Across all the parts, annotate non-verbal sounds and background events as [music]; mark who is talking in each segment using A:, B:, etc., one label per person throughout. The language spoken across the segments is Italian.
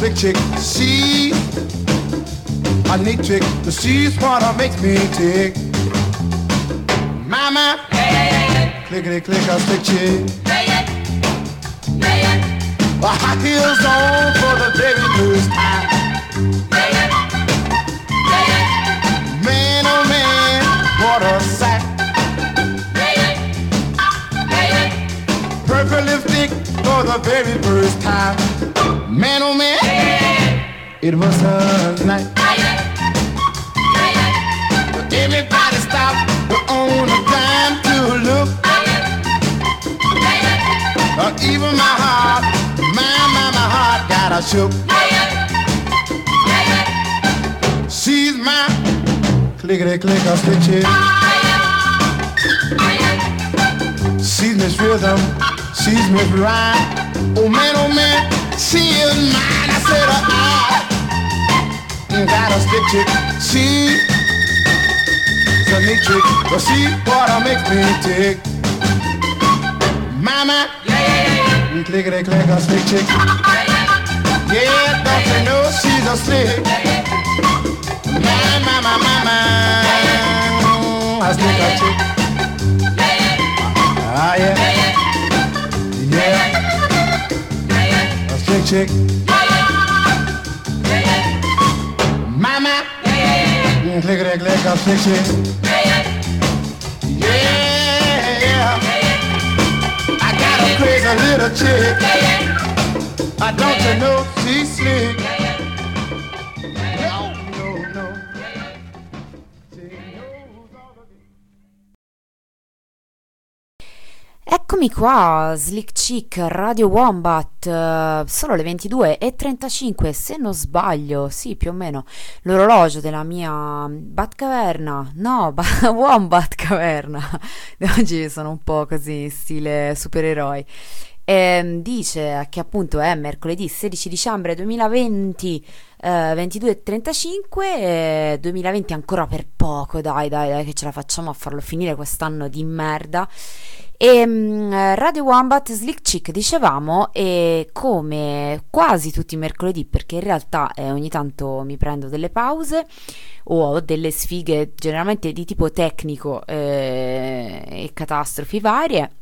A: slick chick. She a neat chick. She's what makes me tick. Mama, clickety click, a slick chick. Well, high heels on for the baby blues time. Man, oh man, what a sight. Purple lipstick for the very first time. Man, oh man, it was a night. Everybody stopped on a dime to look. Uh, even my heart, my, my, my heart got a shook. She's my clickety clicker stitches. She's Miss Rhythm, she's Miss Rhyme. Oh man, oh man, she is mine. I said, uh, I got a stick chick. She's a neat chick, but she what makes me tick. Mama, yeah, yeah, yeah. clickety clicker stick chick. Yeah, don't you know she's a slick? My, my, my, my, my, I stick a chick. Ah, yeah. Yeah. Slick chick. Mama. Clickety click, a slick chick. Yeah. I got a crazy little chick. I don't you know she's slick.
B: Eccomi qua, Slick Chick, Radio Wombat, eh, sono le 22.35 se non sbaglio, sì più o meno, l'orologio della mia Batcaverna, no, [laughs] ba- Wombat Caverna, oggi sono un po' così in stile supereroi, Ehm, dice che appunto è mercoledì 16 dicembre 2020, eh, 22.35, eh, 2020 ancora per poco, dai dai dai che ce la facciamo a farlo finire quest'anno di merda. E mm, Radio Wombat Slick Chick dicevamo e come quasi tutti i mercoledì perché in realtà eh, ogni tanto mi prendo delle pause o ho delle sfighe generalmente di tipo tecnico eh, e catastrofi varie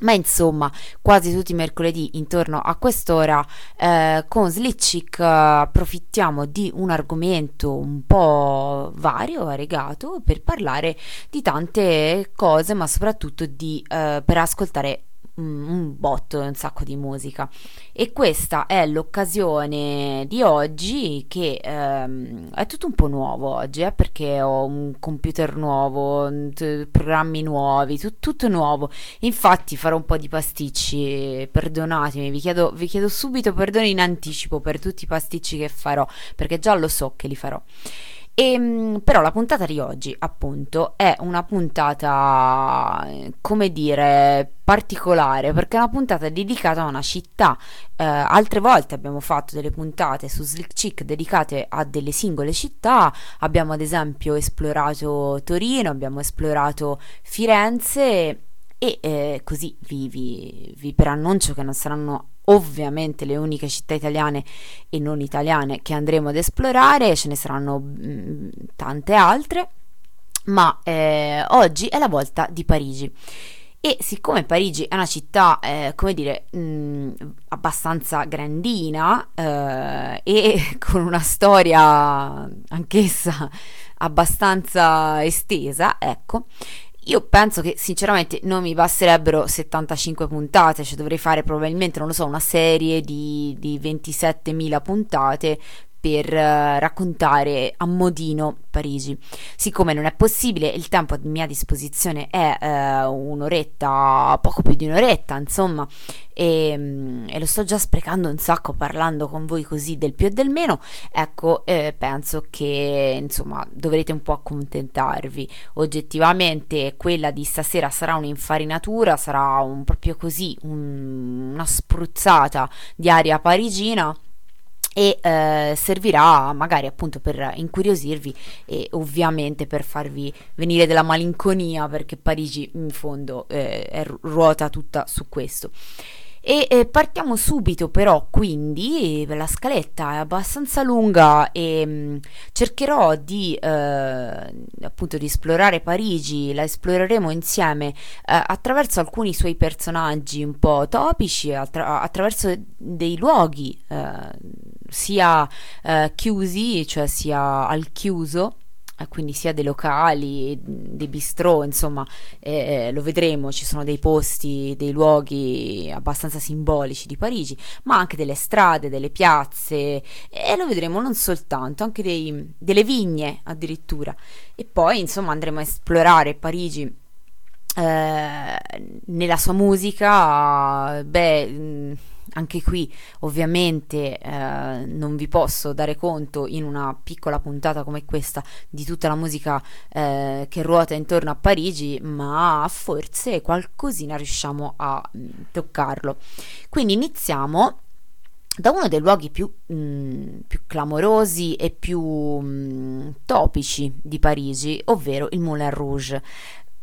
B: ma insomma, quasi tutti i mercoledì intorno a quest'ora eh, con Slitchick eh, approfittiamo di un argomento un po' vario, variegato, per parlare di tante cose, ma soprattutto di, eh, per ascoltare un, un botto, un sacco di musica. E questa è l'occasione di oggi che ehm, è tutto un po' nuovo oggi, eh, perché ho un computer nuovo, t- programmi nuovi, tu- tutto nuovo. Infatti farò un po' di pasticci, perdonatemi, vi chiedo, vi chiedo subito perdono in anticipo per tutti i pasticci che farò, perché già lo so che li farò. E, mh, però la puntata di oggi, appunto, è una puntata, come dire, particolare, perché è una puntata dedicata a una città. Eh, altre volte abbiamo fatto delle puntate su Slick Chick dedicate a delle singole città. Abbiamo ad esempio esplorato Torino, abbiamo esplorato Firenze e eh, così vi, vi, vi preannuncio che non saranno ovviamente le uniche città italiane e non italiane che andremo ad esplorare, ce ne saranno mh, tante altre, ma eh, oggi è la volta di Parigi. E siccome Parigi è una città, eh, come dire, mh, abbastanza grandina eh, e [laughs] con una storia anch'essa abbastanza estesa, ecco, io penso che sinceramente non mi basterebbero 75 puntate, cioè dovrei fare probabilmente, non lo so, una serie di, di 27.000 puntate per uh, raccontare a modino Parigi. Siccome non è possibile, il tempo a mia disposizione è uh, un'oretta, poco più di un'oretta, insomma, e, um, e, lo sto già sprecando un sacco parlando con voi così del più e del meno, ecco, eh, penso che insomma dovrete un po' accontentarvi. Oggettivamente quella di stasera sarà un'infarinatura, sarà un, proprio così, un, una spruzzata di aria parigina e eh, servirà magari appunto per incuriosirvi e ovviamente per farvi venire della malinconia perché Parigi in fondo eh, ruota tutta su questo. E eh, partiamo subito però, quindi la scaletta è abbastanza lunga e mh, mm, cercherò di eh, appunto di esplorare Parigi, la esploreremo insieme eh, attraverso alcuni suoi personaggi un po' topici, attra- attraverso dei luoghi eh, sia eh, chiusi, cioè sia al chiuso eh, quindi sia dei locali, dei bistrò, insomma, eh, lo vedremo, ci sono dei posti, dei luoghi abbastanza simbolici di Parigi, ma anche delle strade, delle piazze e lo vedremo non soltanto, anche dei, delle vigne addirittura. E poi, insomma, andremo a esplorare Parigi eh, nella sua musica, beh anche qui ovviamente eh, non vi posso dare conto in una piccola puntata come questa di tutta la musica eh, che ruota intorno a Parigi, ma forse qualcosina riusciamo a mh, mm, toccarlo. Quindi iniziamo da uno dei luoghi più, mh, mm, più clamorosi e più mh, mm, topici di Parigi, ovvero il Moulin Rouge.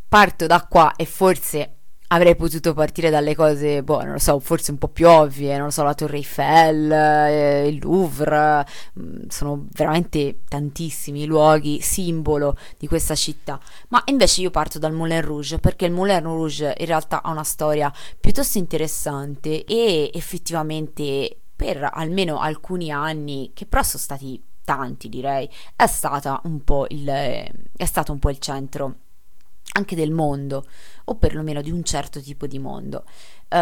B: Parto da qua e forse avrei potuto partire dalle cose, boh, non lo so, forse un po' più ovvie, non lo so, la Torre Eiffel, eh, il Louvre, mm, sono veramente tantissimi luoghi simbolo di questa città. Ma invece io parto dal Moulin Rouge perché il Moulin Rouge in realtà ha una storia piuttosto interessante e effettivamente per almeno alcuni anni, che però sono stati tanti direi, è stata un po' il, è stato un po' il centro anche del mondo, o perlomeno di un certo tipo di mondo. Uh,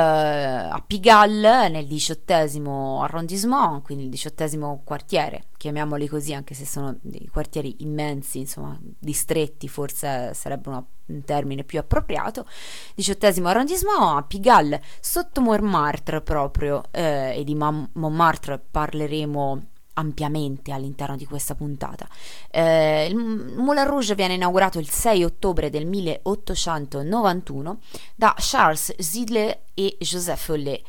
B: a Pigalle, nel diciottesimo arrondissement, quindi il diciottesimo quartiere, chiamiamoli così, anche se sono dei quartieri immensi, insomma, distretti, forse sarebbe una, un termine più appropriato. Diciottesimo arrondissement, a Pigalle, sotto Montmartre proprio, uh, e di Montmartre parleremo ampiamente all'interno di questa puntata. Eh, il Moulin Rouge viene inaugurato il 6 ottobre del 1891 da Charles Zidler e Joseph Follet.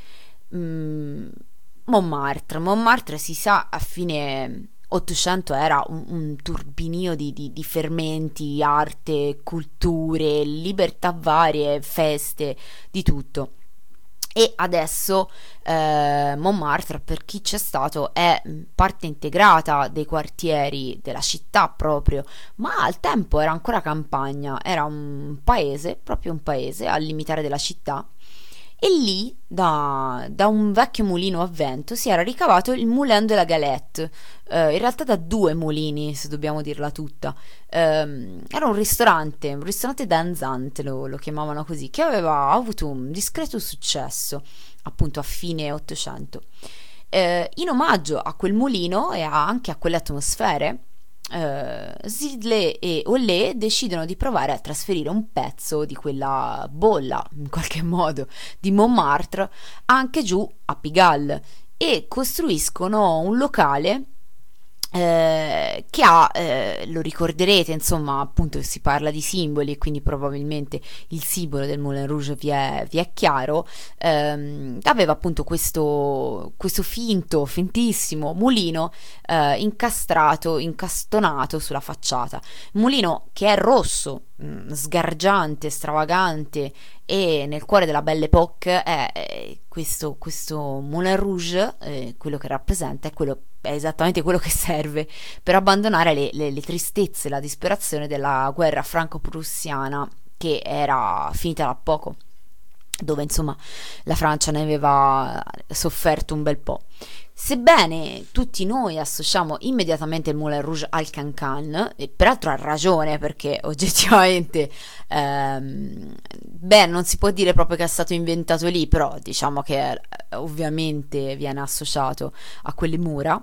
B: Mm, Montmartre. Montmartre si sa a fine 800 era un, un turbinio di, di, di, fermenti, arte, culture, libertà varie, feste, di tutto e adesso eh, Montmartre per chi c'è stato è parte integrata dei quartieri della città proprio ma al tempo era ancora campagna era un paese proprio un paese al limitare della città e lì da, da, un vecchio mulino a vento si era ricavato il Moulin de la Galette, eh, in realtà da due mulini se dobbiamo dirla tutta. Eh, era un ristorante, un ristorante danzante lo, lo chiamavano così, che aveva avuto un discreto successo appunto a fine 800. Eh, in omaggio a quel mulino e a, anche a quelle atmosfere, Uh, Sidley e Olé decidono di provare a trasferire un pezzo di quella bolla, in qualche [laughs] modo, di Montmartre anche giù a Pigalle e costruiscono un locale eh, che ha, eh, lo ricorderete, insomma, appunto si parla di simboli e quindi probabilmente il simbolo del Moulin Rouge vi è, vi è chiaro, ehm, aveva appunto questo, questo, finto, fintissimo mulino eh, incastrato, incastonato sulla facciata. mulino che è rosso, mh, mm, sgargiante, stravagante e nel cuore della Belle Époque è, questo, questo Moulin Rouge, eh, quello che rappresenta, è quello è esattamente quello che serve per abbandonare le, le, le tristezze, la disperazione della guerra franco-prussiana che era finita da poco, dove insomma la Francia ne aveva sofferto un bel po'. Sebbene tutti noi associamo immediatamente il Moulin Rouge al Cancan, e peraltro ha ragione perché oggettivamente, ehm, beh, non si può dire proprio che è stato inventato lì, però diciamo che eh, ovviamente viene associato a quelle mura.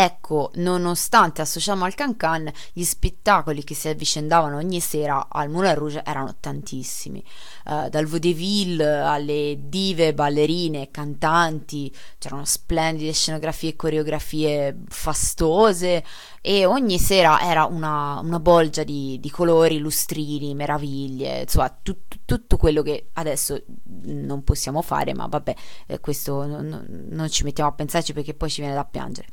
B: Ecco, nonostante associamo al Cancan, gli spettacoli che si avvicendavano ogni sera al Moulin Rouge erano tantissimi, uh, dal vaudeville alle dive, ballerine, cantanti, c'erano splendide scenografie e coreografie fastose e ogni sera era una, una bolgia di, di, colori, lustrini, meraviglie, insomma tut, tutto quello che adesso non possiamo fare, ma vabbè, eh, questo non, non ci mettiamo a pensarci perché poi ci viene da piangere.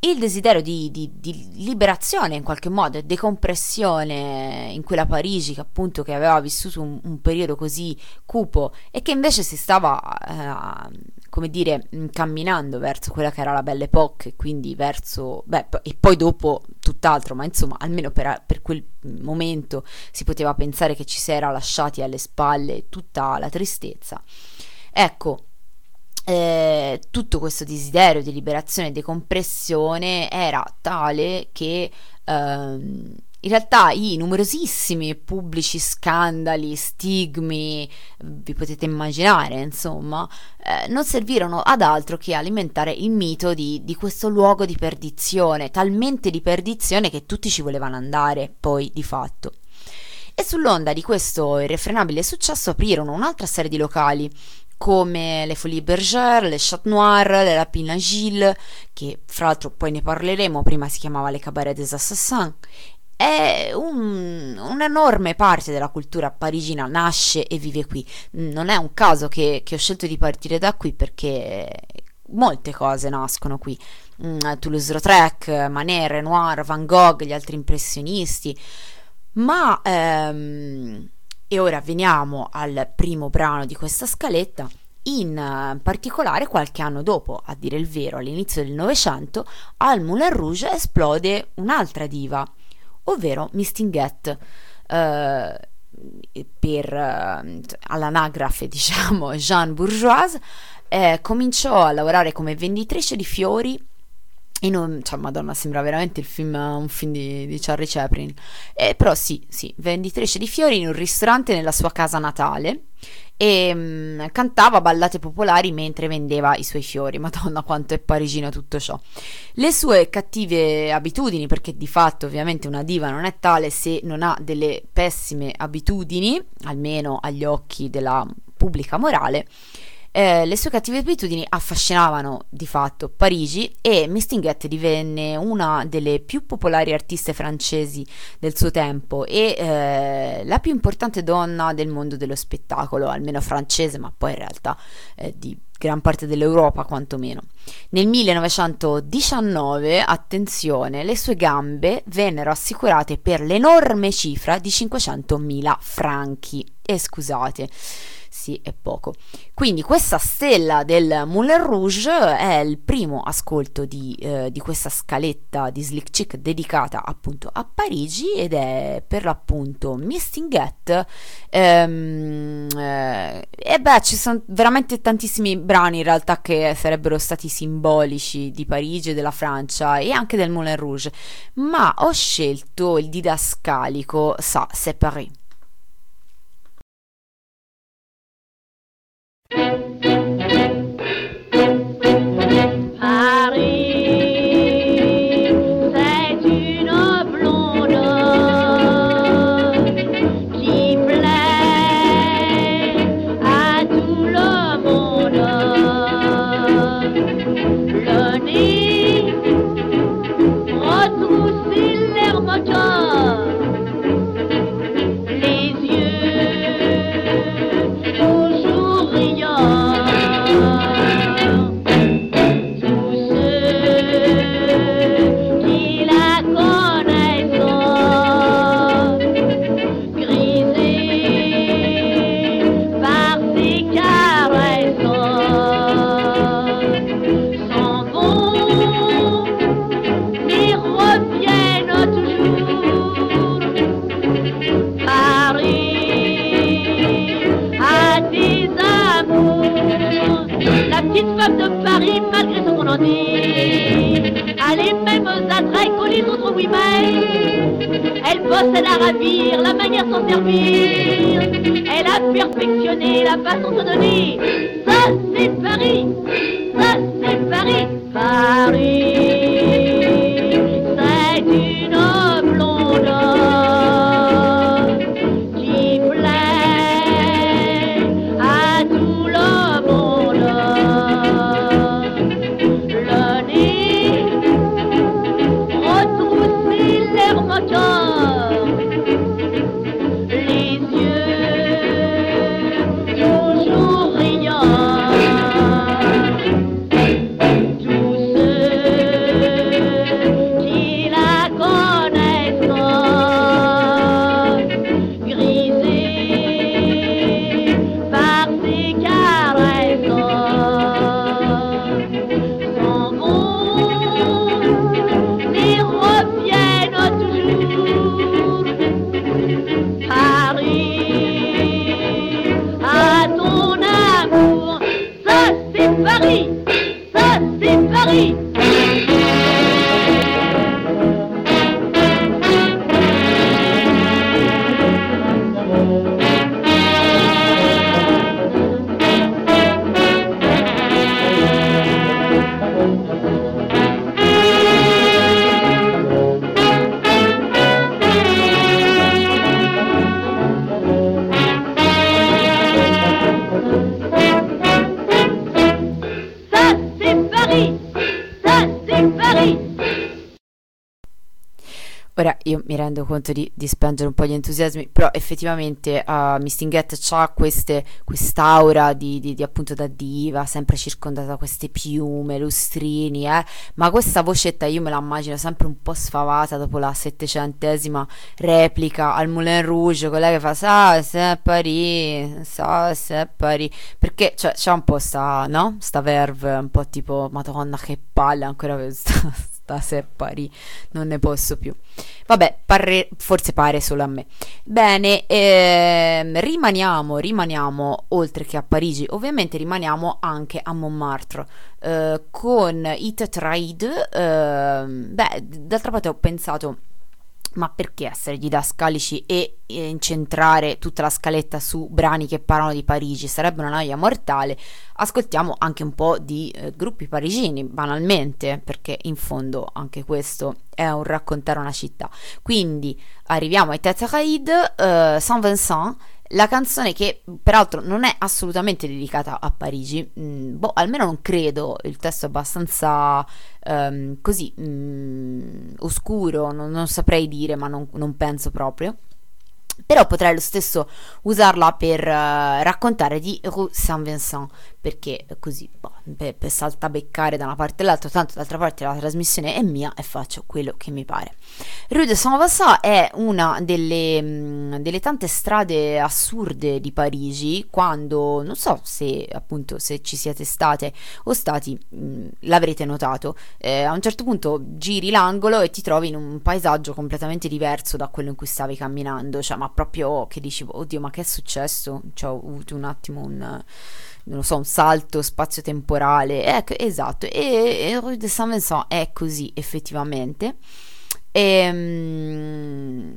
B: Il desiderio di, di, di, liberazione in qualche modo, decompressione in quella Parigi che appunto che aveva vissuto un, un periodo così cupo e che invece si stava, eh, come dire, camminando verso quella che era la Belle Époque, quindi verso, beh, e poi dopo tutt'altro, ma insomma almeno per, per quel momento si poteva pensare che ci si era lasciati alle spalle tutta la tristezza. Ecco, eh, tutto questo desiderio di liberazione e decompressione era tale che ehm, in realtà i numerosissimi pubblici scandali, stigmi, vi potete immaginare, insomma, eh, non servirono ad altro che alimentare il mito di, di, questo luogo di perdizione, talmente di perdizione che tutti ci volevano andare, poi di fatto. E sull'onda di questo irrefrenabile successo aprirono un'altra serie di locali, come le Folies Bergère, le Chat Noir, le Lapin Agile, che fra l'altro poi ne parleremo, prima si chiamava le Cabaret des Assassins, è un, un'enorme parte della cultura parigina nasce e vive qui. Non è un caso che, che ho scelto di partire da qui perché molte cose nascono qui. Mm, Toulouse-Lautrec, Manet, Renoir, Van Gogh, gli altri impressionisti. Ma ehm, e ora veniamo al primo brano di questa scaletta. In eh, particolare, qualche anno dopo, a dire il vero, all'inizio del Novecento, al Moulin Rouge esplode un'altra diva, ovvero Mistinguette. Eh, per eh, all'anagrafe, [laughs] diciamo, Jean Bourgeoise, eh, cominciò a lavorare come venditrice di fiori in un, cioè, Madonna, sembra veramente il film, un film di, di Charlie Chaplin. Eh, però sì, sì, venditrice di fiori in un ristorante nella sua casa natale e mh, mm, cantava ballate popolari mentre vendeva i suoi fiori. [laughs] Madonna, quanto è parigino tutto ciò. Le sue cattive abitudini, perché di fatto ovviamente una diva non è tale se non ha delle pessime abitudini, almeno agli occhi della pubblica morale, eh, le sue cattive abitudini affascinavano di fatto Parigi e Mistinguette divenne una delle più popolari artiste francesi del suo tempo e eh, la più importante donna del mondo dello spettacolo, almeno francese, ma poi in realtà eh, di gran parte dell'Europa quantomeno. Nel 1919, attenzione, le sue gambe vennero assicurate per l'enorme cifra di 500.000 franchi. E scusate, sì, è poco. Quindi questa stella del Moulin Rouge è il primo ascolto di, eh, di questa scaletta di Slick Chick dedicata appunto a Parigi ed è per l'appunto Mistinguette ehm, eh, e beh ci sono veramente tantissimi brani in realtà che sarebbero stati simbolici di Parigi della Francia e anche del Moulin Rouge ma ho scelto il didascalico Sa, c'est Paris petite femme de
C: Paris, malgré ce qu'on en dit. À les mêmes attraits que les autres women. Elle possède à ravir la manière de s'en servir. Elle a perfectionné la façon de donner. Ça, c'est Paris. Ça, c'est Paris. Paris.
B: Conto di, di spengere un po' gli entusiasmi, però effettivamente uh, Mistinguette ha queste, quest'aura di, di, di, appunto da diva, sempre circondata da queste piume, lustrini, eh? ma questa vocetta io me la immagino sempre un po' sfavata dopo la settecentesima replica al Moulin Rouge, quella che fa sa se Paris, sa se Paris, perché cioè, c'è un po' sta, no? sta verve, un po' tipo madonna che palle ancora questa sta Seppari, non ne posso più. Vabbè, parre, forse pare solo a me. Bene, ehm, rimaniamo, rimaniamo oltre che a Parigi, ovviamente rimaniamo anche a Montmartre. Eh, con It Trade, eh, beh, d'altra parte ho pensato ma perché essere didascalici e incentrare tutta la scaletta su brani che parlano di Parigi? Sarebbe una noia mortale. Ascoltiamo anche un po' di eh, gruppi parigini, banalmente, perché in fondo anche questo è un raccontare una città. Quindi arriviamo ai Tête Raid, uh, Saint Vincent la canzone che peraltro non è assolutamente dedicata a Parigi, mm, boh, almeno non credo, il testo è abbastanza um, così um, oscuro, non, non, saprei dire, ma non, non penso proprio. Però potrei lo stesso usarla per uh, raccontare di Rue Saint-Vincent perché così boh, per, per saltabeccare da una parte all'altra tanto d'altra parte la trasmissione è mia e faccio quello che mi pare Rue de Saint-Vincent è una delle, mm, delle, tante strade assurde di Parigi quando non so se appunto se ci siete state o stati mh, mm, l'avrete notato eh, a un certo punto giri l'angolo e ti trovi in un paesaggio completamente diverso da quello in cui stavi camminando cioè ma proprio che dici, oddio, ma che è successo? Cioè, ho avuto un attimo un, non so, un salto spazio-temporale. Ecco, esatto, e, e Rue de Saint-Vincent è così effettivamente. E, ehm,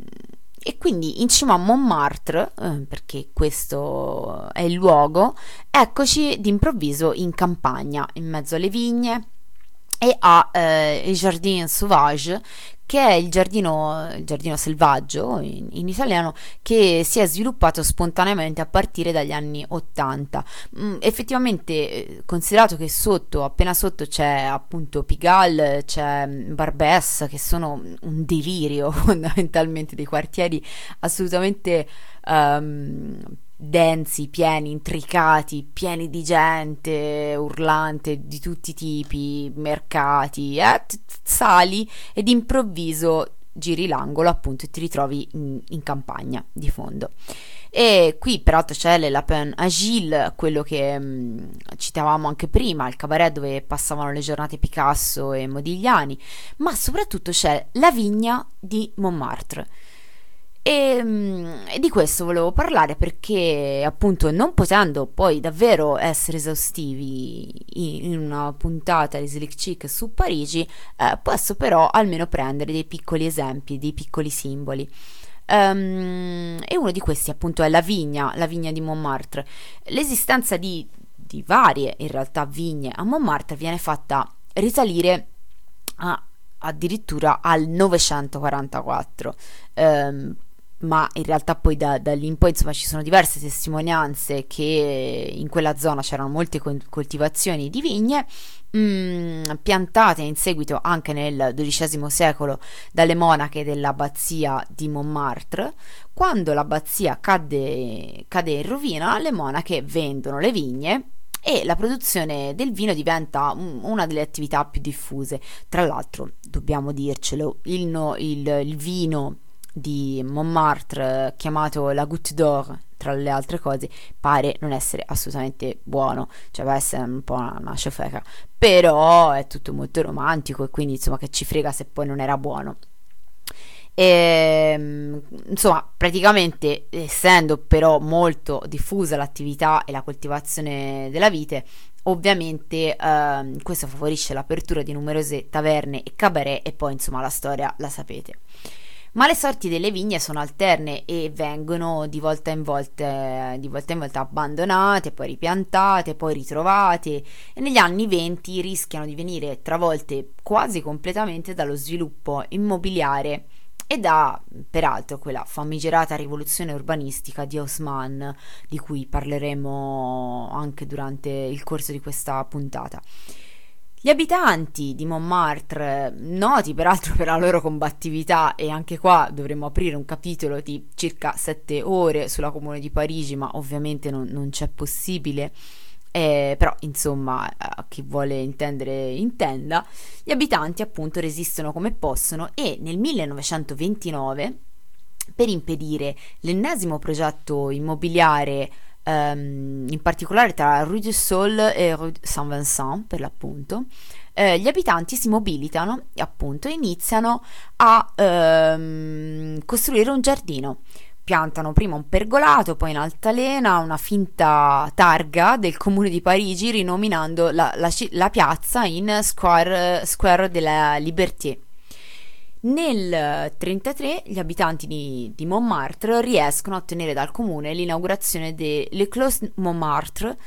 B: e quindi in cima a Montmartre, eh, perché questo è il luogo, eccoci d'improvviso in campagna, in mezzo alle vigne e a eh, Jardin Sauvage che è il giardino, il giardino selvaggio in, in, italiano che si è sviluppato spontaneamente a partire dagli anni 80. Mm, effettivamente, eh, considerato che sotto, appena sotto c'è appunto Pigalle, c'è Barbès, che sono un delirio [laughs] fondamentalmente dei quartieri assolutamente um, densi, pieni, intricati, pieni di gente, urlante di tutti i tipi, mercati, eh, sali ed improvviso giri l'angolo appunto e ti ritrovi in, in campagna di fondo. E qui peraltro c'è Le Lapin Agile, quello che mh, mm, citavamo anche prima, il cabaret dove passavano le giornate Picasso e Modigliani, ma soprattutto c'è la vigna di Montmartre e, mm, e, di questo volevo parlare perché appunto non potendo poi davvero essere esaustivi in, in una puntata di Slick Chick su Parigi, eh, posso però almeno prendere dei piccoli esempi, dei piccoli simboli. Um, e uno di questi appunto è la vigna, la vigna di Montmartre. L'esistenza di, di varie in realtà vigne a Montmartre viene fatta risalire a, addirittura al 944. Um, ma in realtà poi da, da, lì in poi insomma ci sono diverse testimonianze che in quella zona c'erano molte coltivazioni di vigne mh, mm, piantate in seguito anche nel XII secolo dalle monache dell'abbazia di Montmartre quando l'abbazia cade, cade in rovina le monache vendono le vigne e la produzione del vino diventa una delle attività più diffuse. Tra l'altro, dobbiamo dircelo, il, no, il, il vino di Montmartre chiamato la Goutte d'Or tra le altre cose pare non essere assolutamente buono. Cioè va a essere un po' una, una ciofeca. Però è tutto molto romantico e quindi insomma che ci frega se poi non era buono. E, ehm, insomma praticamente essendo però molto diffusa l'attività e la coltivazione della vite ovviamente ehm, questo favorisce l'apertura di numerose taverne e cabaret e poi insomma la storia la sapete ma le sorti delle vigne sono alterne e vengono di volta in volta, volta, in volta abbandonate, poi ripiantate, poi ritrovate e negli anni 20 rischiano di venire travolte quasi completamente dallo sviluppo immobiliare e da peraltro quella famigerata rivoluzione urbanistica di Osman di cui parleremo anche durante il corso di questa puntata. Gli abitanti di Montmartre, noti peraltro [laughs] per la loro combattività, e anche qua dovremmo aprire un capitolo di circa sette ore sulla Comune di Parigi, ma ovviamente non, non c'è possibile. Eh, però insomma a chi vuole intendere intenda gli abitanti appunto resistono come possono e nel 1929 per impedire l'ennesimo progetto immobiliare ehm, in particolare tra Rue du Sol e Rue Saint-Vincent per l'appunto, eh, gli abitanti si mobilitano e appunto iniziano a ehm, costruire un giardino. Piantano prima un pergolato, poi un'altalena, una finta targa del comune di Parigi, rinominando la, la, la piazza in Square, Square de la Liberté. Nel 1933 gli abitanti di, di, Montmartre riescono a ottenere dal comune l'inaugurazione dell'Eclos Montmartre,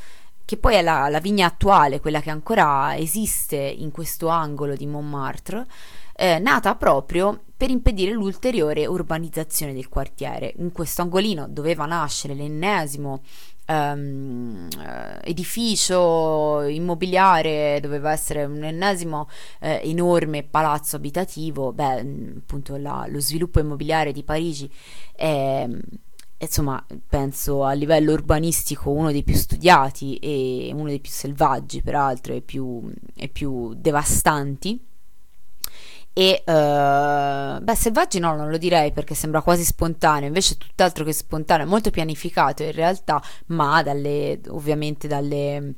B: che poi è la, la, vigna attuale, quella che ancora esiste in questo angolo di Montmartre, eh, nata proprio per impedire l'ulteriore urbanizzazione del quartiere. In questo angolino doveva nascere l'ennesimo um, edificio immobiliare, doveva essere un ennesimo eh, enorme palazzo abitativo, beh, appunto la, lo sviluppo immobiliare di Parigi è insomma, penso a livello urbanistico uno dei più studiati e uno dei più selvaggi, peraltro, e più, e più devastanti e uh, beh selvaggi no non lo direi perché sembra quasi spontaneo invece tutt'altro che spontaneo molto pianificato in realtà ma dalle ovviamente dalle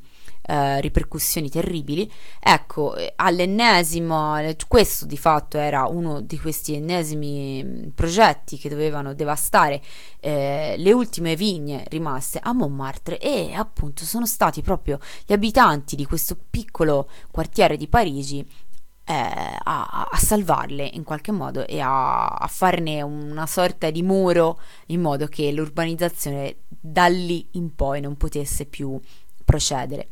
B: uh, ripercussioni terribili. Ecco all'ennesimo questo di fatto era uno di questi ennesimi mm, progetti che dovevano devastare eh, le ultime vigne rimaste a Montmartre e appunto sono stati proprio gli abitanti di questo piccolo quartiere di Parigi a, a, salvarle in qualche modo e a, a, farne una sorta di muro in modo che l'urbanizzazione da lì in poi non potesse più procedere.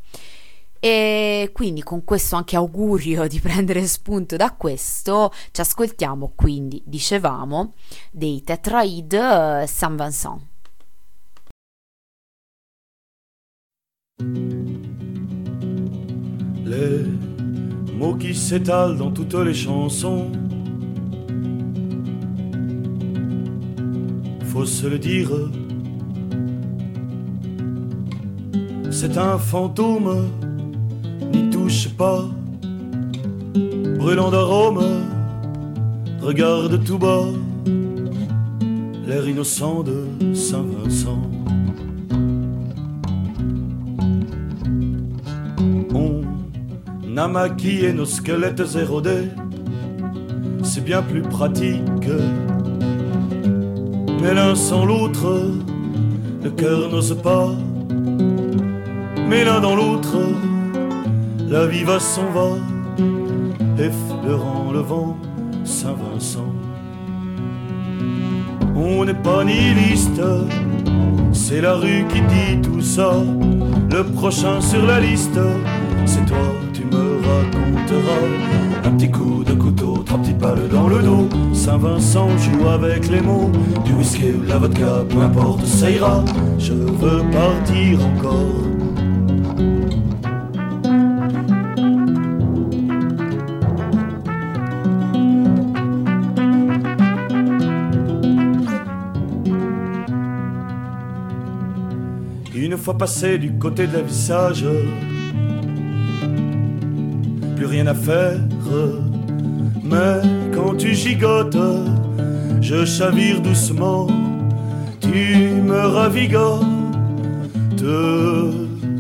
B: E quindi con questo anche augurio di prendere spunto da questo, ci ascoltiamo quindi, dicevamo, dei Tetraid uh, Saint Vincent.
D: Le mots qui s'étalent dans toutes les chansons. Faut se le dire, c'est un fantôme, n'y touche pas, brûlant d'arôme, regarde tout bas, l'air innocent de Saint-Vincent. A maquillé nos squelettes érodés, c'est bien plus pratique. Mais l'un sans l'autre, le cœur n'ose pas. Mais l'un dans l'autre, la vie va s'en va, effleurant le vent Saint-Vincent. On n'est pas nihiliste, c'est la rue qui dit tout ça. Le prochain sur la liste, c'est toi un petit coup de couteau, trois petites balles dans le dos. Saint-Vincent joue avec les mots, du whisky ou la vodka, peu importe, ça ira. Je veux partir encore. Une fois passé du côté de la visage, rien à faire. Mais quand tu gigotes, je chavire doucement, tu me ravigotes,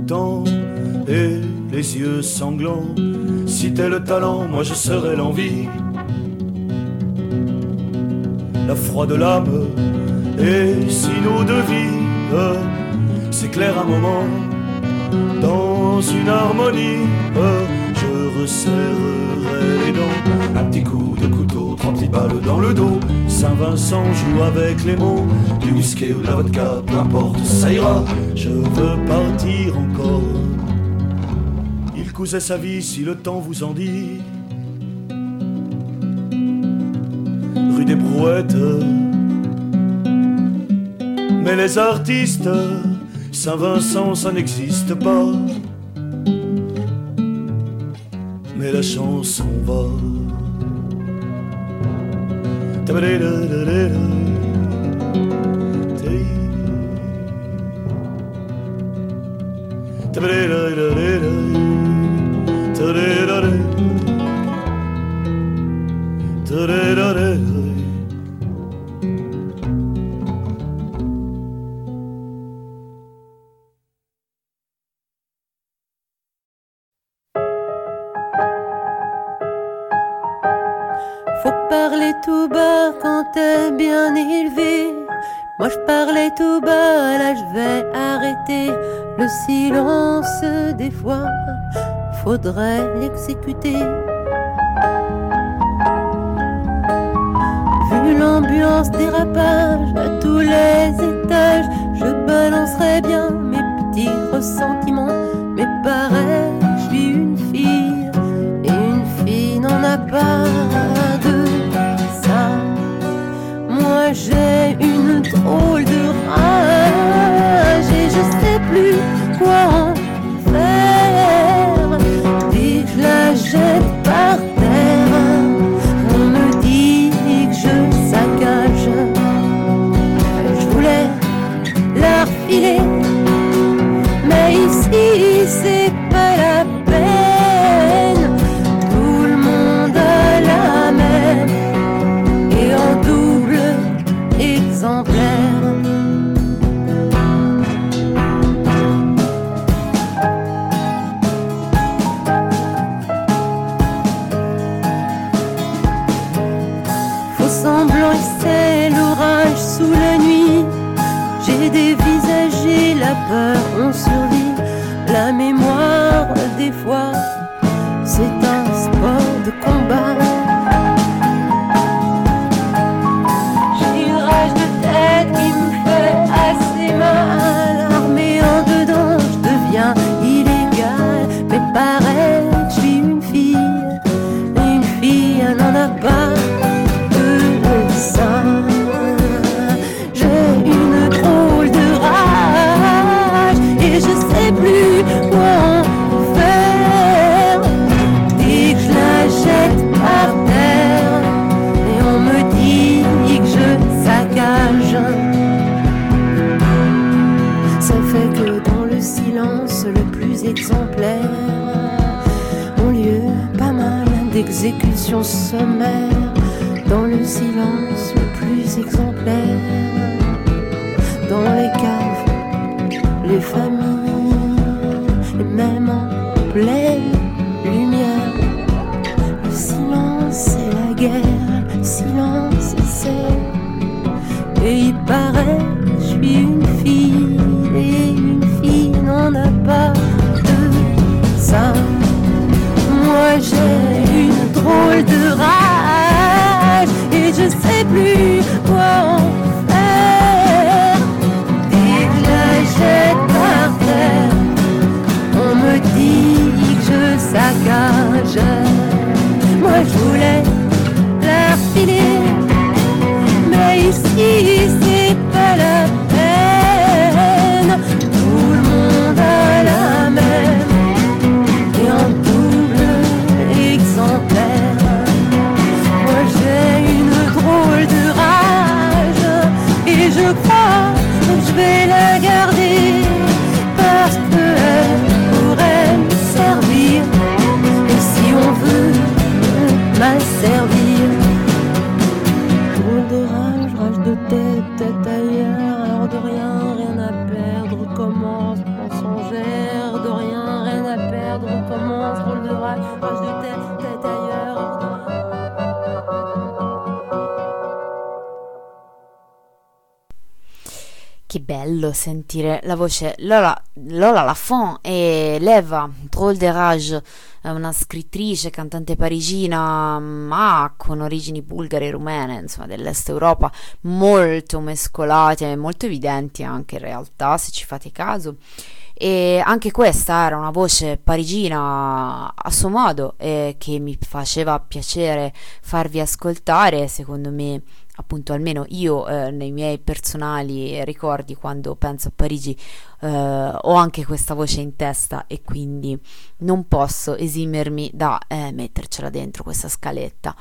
D: tant et les yeux sanglants. Si t'es le talent, moi je serai l'envie. La froide de l'âme, et si nos deux vies s'éclairent un moment dans une harmonie serrerai les dents. Un petit coup de couteau, trois petites balles dans le dos. Saint-Vincent joue avec les mots. Du whisky ou de la vodka, peu importe, ça ira. Je veux partir encore. Il cousait sa vie si le temps vous en dit. Rue des Brouettes. Mais les artistes, Saint-Vincent, ça n'existe pas.
E: la chanson va.
B: sentire la voce Lola, Lola Lafont e Leva Troll de Rage, eh, una scrittrice, cantante parigina, mm, ma con origini bulgare e rumene, insomma dell'est Europa, molto mescolate, molto evidenti anche in realtà, se ci fate caso. E anche questa era una voce parigina a suo modo eh, che mi faceva piacere farvi ascoltare, secondo me appunto almeno io eh, nei miei personali ricordi quando penso a Parigi eh, ho anche questa voce in testa e quindi non posso esimermi da eh, mettercela dentro questa scaletta.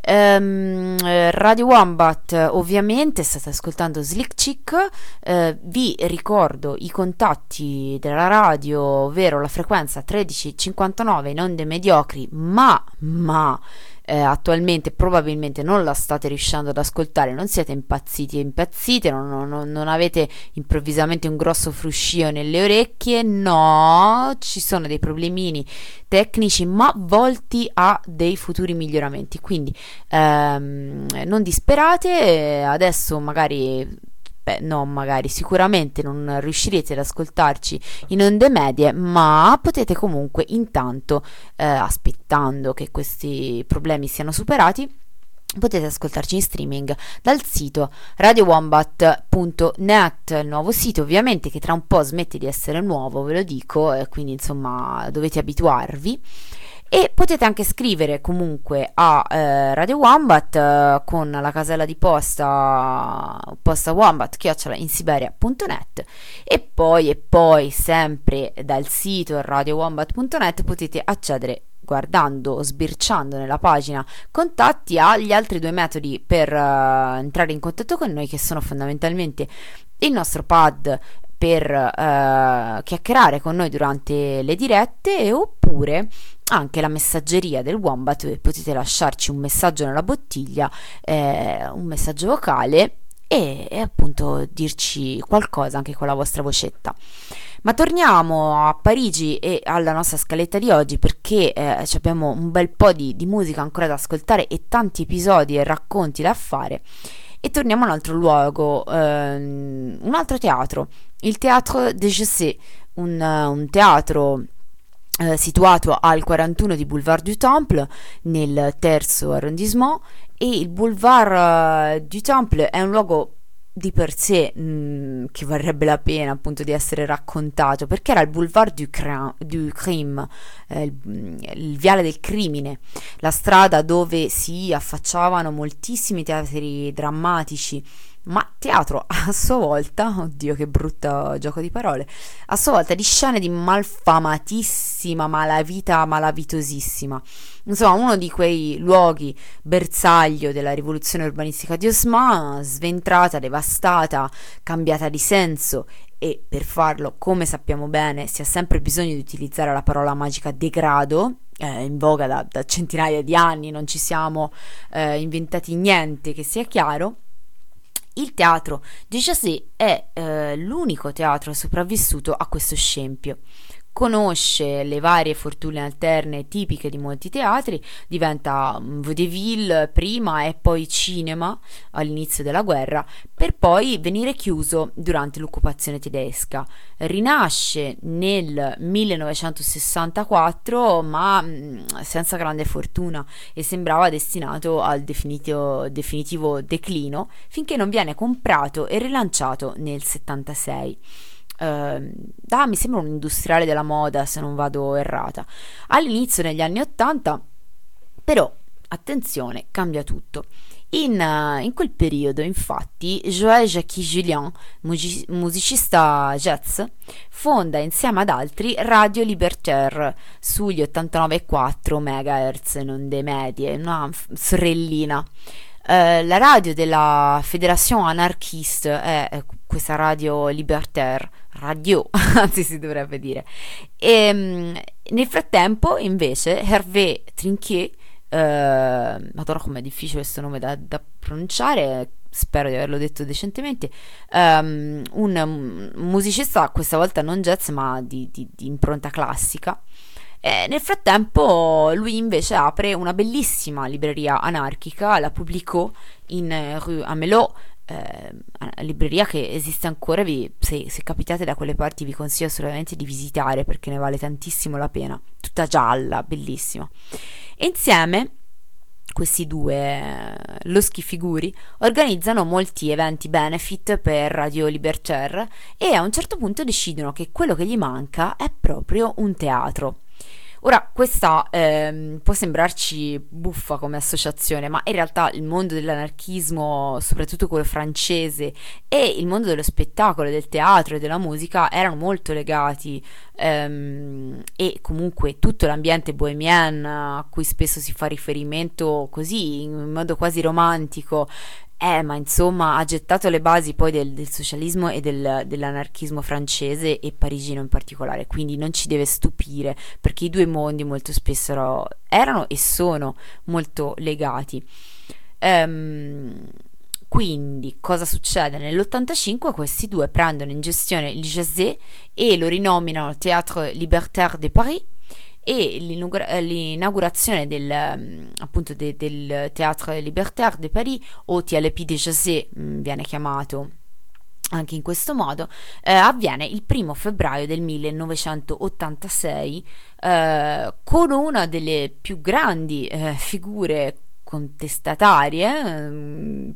B: Ehm, Radio Wombat ovviamente state ascoltando Slick Chick eh, vi ricordo i contatti della radio ovvero la frequenza 1359 in onde mediocri ma ma eh, attualmente probabilmente non la state riuscendo ad ascoltare, non siete impazziti e impazzite, non, non, non, avete improvvisamente un grosso fruscio nelle orecchie, no, ci sono dei problemini tecnici ma volti a dei futuri miglioramenti, quindi ehm, non disperate, adesso magari beh, no, magari. Sicuramente non riuscirete ad ascoltarci in onde medie, ma potete comunque intanto, eh, aspettando che questi problemi siano superati, potete ascoltarci in streaming dal sito radiowombat.net, il nuovo sito ovviamente che tra un po' smette di essere nuovo, ve lo dico, e quindi insomma dovete abituarvi e potete anche scrivere comunque a eh, Radio Wombat eh, con la casella di posta posta wombat insiberia.net e poi e poi sempre dal sito radiowombat.net potete accedere guardando, sbirciando nella pagina contatti agli altri due metodi per uh, entrare in contatto con noi che sono fondamentalmente il nostro pad per uh, chiacchierare con noi durante le dirette oppure anche la messaggeria del Wombat dove potete lasciarci un messaggio nella bottiglia, eh, un messaggio vocale e, e, appunto dirci qualcosa anche con la vostra vocetta. Ma torniamo a Parigi e alla nostra scaletta di oggi perché eh, abbiamo un bel po' di, di musica ancora da ascoltare e tanti episodi e racconti da fare. E torniamo a un altro luogo, ehm, un altro teatro, il Théâtre de Jessé, un, un teatro eh, situato al 41 di Boulevard du Temple nel terzo arrondissement. E il Boulevard uh, du Temple è un luogo di per sé mh, mm, che varrebbe la pena appunto di essere raccontato perché era il boulevard du, cra- du crime, eh, il, mm, il, viale del crimine, la strada dove si affacciavano moltissimi teatri drammatici ma teatro a sua volta, oddio che brutto gioco di parole, a sua volta di scene di malfamatissima malavita malavitosissima. Insomma, uno di quei luoghi bersaglio della rivoluzione urbanistica di Osman, sventrata, devastata, cambiata di senso e per farlo, come sappiamo bene, si ha sempre bisogno di utilizzare la parola magica degrado, eh, in voga da, da, centinaia di anni, non ci siamo eh, inventati niente che sia chiaro il teatro di Chassé è eh, l'unico teatro sopravvissuto a questo scempio conosce le varie fortune alterne tipiche di molti teatri, diventa mm, vaudeville prima e poi cinema all'inizio della guerra, per poi venire chiuso durante l'occupazione tedesca. Rinasce nel 1964 ma mm, senza grande fortuna e sembrava destinato al definitivo, definitivo declino finché non viene comprato e rilanciato nel 76 eh, ah, mi sembra un industriale della moda se non vado errata. All'inizio negli anni 80, però, attenzione, cambia tutto. In, uh, in, quel periodo, infatti, Joël Jacques Julien, music- musicista jazz, fonda insieme ad altri Radio Libertaire sugli 89,4 MHz, non dei medie, una sorellina. Uh, la radio della Fédération Anarchiste è questa radio libertaire radio, [laughs] anzi si dovrebbe dire. E, ehm, nel frattempo, invece, Hervé Trinquier, eh, madonna com'è difficile questo nome da, da, pronunciare, spero di averlo detto decentemente, um, un musicista, questa volta non jazz ma di, di, di impronta classica. E nel frattempo lui invece apre una bellissima libreria anarchica, la pubblicò in Rue Amelot eh, libreria che esiste ancora, vi, se, se, capitate da quelle parti vi consiglio assolutamente di visitare perché ne vale tantissimo la pena, tutta gialla, bellissima. E insieme questi due loschi figuri organizzano molti eventi benefit per Radio Libertaire e a un certo punto decidono che quello che gli manca è proprio un teatro Ora, questa ehm, può sembrarci buffa come associazione, ma in realtà il mondo dell'anarchismo, soprattutto quello francese, e il mondo dello spettacolo, del teatro e della musica erano molto legati ehm, e comunque tutto l'ambiente bohemien a cui spesso si fa riferimento così in modo quasi romantico eh, ma insomma ha gettato le basi poi del, del socialismo e del, dell'anarchismo francese e parigino in particolare, quindi non ci deve stupire perché i due mondi molto spesso ero, erano e sono molto legati. Ehm, quindi cosa succede? Nell'85 questi due prendono in gestione il Jazé e lo rinominano Théâtre Libertaire de Paris e eh, l'inaugurazione del, mm, appunto de, del Théâtre Libertaire de Paris o TLP de Jazé mm, viene chiamato anche in questo modo, eh, avviene il primo febbraio del 1986 eh, con una delle più grandi eh, figure contestatarie, mm,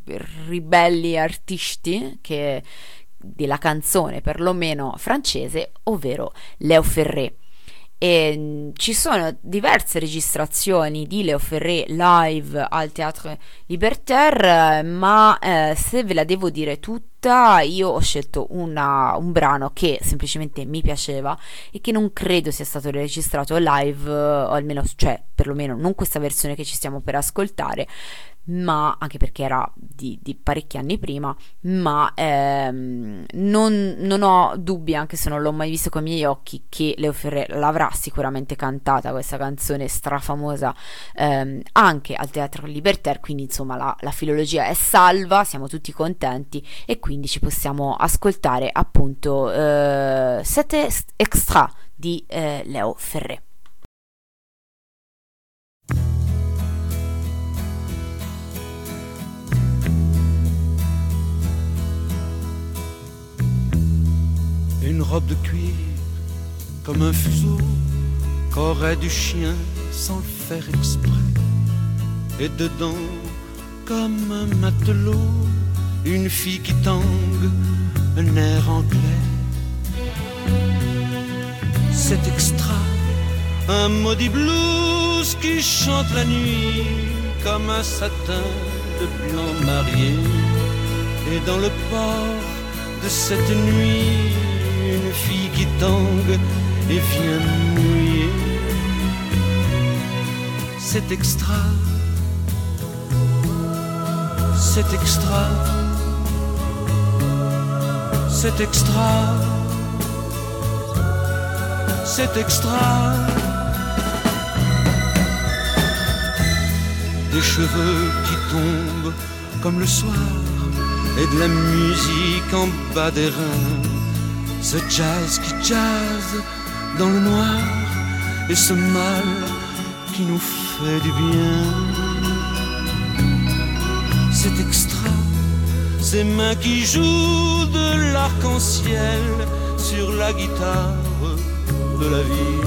B: ribelli artisti che, della canzone perlomeno francese, ovvero Léo Ferré. E mm, ci sono diverse registrazioni di Leo Ferré live al Teatro Libertaire, ma eh, se ve la devo dire tutta, io ho scelto una, un brano che semplicemente mi piaceva e che non credo sia stato registrato live, o almeno, cioè, perlomeno non questa versione che ci stiamo per ascoltare, ma anche perché era di, di parecchi anni prima, ma ehm, non, non, ho dubbi, anche se non l'ho mai visto con i miei occhi, che Leo Ferré l'avrà sicuramente cantata questa canzone strafamosa ehm, anche al Teatro Libertaire, quindi insomma la, la, filologia è salva, siamo tutti contenti e quindi ci possiamo ascoltare appunto eh, Sette Extra di eh, Leo Ferré.
F: Une robe de cuir comme un fuseau qu'aurait du chien sans le faire exprès. Et dedans, comme un matelot, une fille qui tangue, un air anglais. C'est extra, un maudit blues qui chante la nuit comme un satin de blanc marié. Et dans le port de cette nuit, fille qui tangue et vient mouiller. C'est extra, c'est extra, c'est extra, c'est extra. Des cheveux qui tombent comme le soir et de la musique en bas des reins ce jazz qui jazz dans le noir et ce mal qui nous fait du bien. C'est extra, ces mains qui jouent de l'arc-en-ciel sur la guitare de la vie.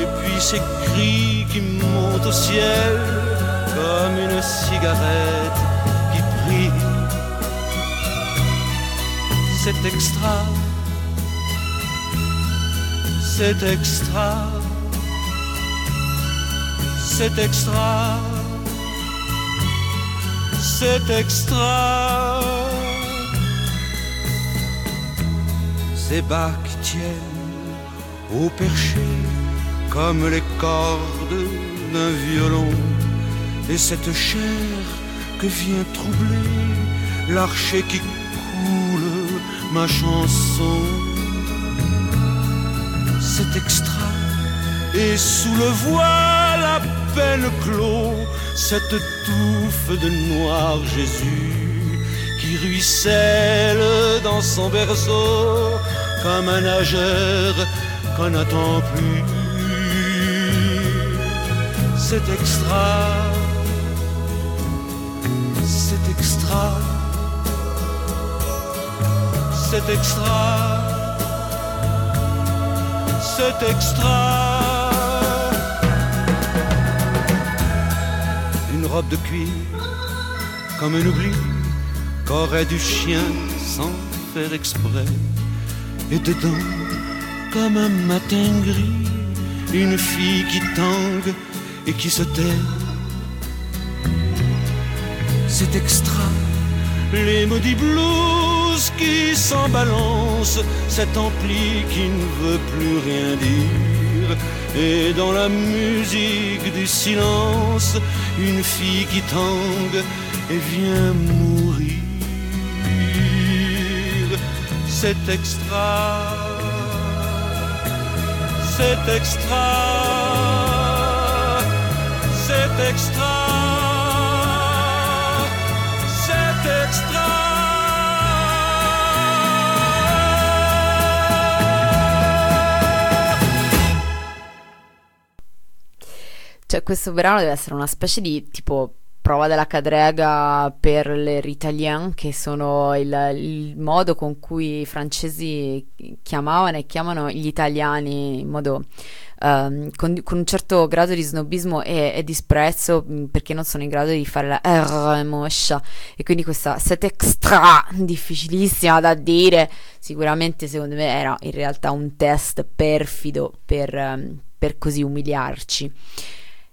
F: Et puis ces cris qui montent au ciel comme une cigarette qui brille. C'est extra c'est extra, c'est extra, c'est extra. Ces bacs tiennent au perché comme les cordes d'un violon, et cette chair que vient troubler l'archer qui coule ma chanson c'est extra. Et sous le voile à peine clos, cette touffe de noir Jésus qui ruisselle dans son berceau comme un nageur qu'on n'attend plus. C'est extra, c'est extra, c'est extra cet extra. Une robe de cuir, comme un oubli qu'aurait du chien sans faire exprès. Et dedans, comme un matin gris,
E: une fille qui tangue et qui se tait. C'est extra, les maudits blues qui s'en balancent, cet ampli qui ne veut plus rien dire. Et dans la musique du silence, une fille qui tangue et vient mourir. C'est extra, c'est extra, c'est extra,
B: Cioè, questo brano deve essere una specie di tipo prova della cadrega per le Ritalien, che sono il, il modo con cui i francesi chiamavano e chiamano gli italiani in modo um, con, con, un certo grado di snobismo e, e, disprezzo perché non sono in grado di fare la R moscia e quindi questa set extra difficilissima da dire sicuramente secondo me era in realtà un test perfido per, um, per così umiliarci.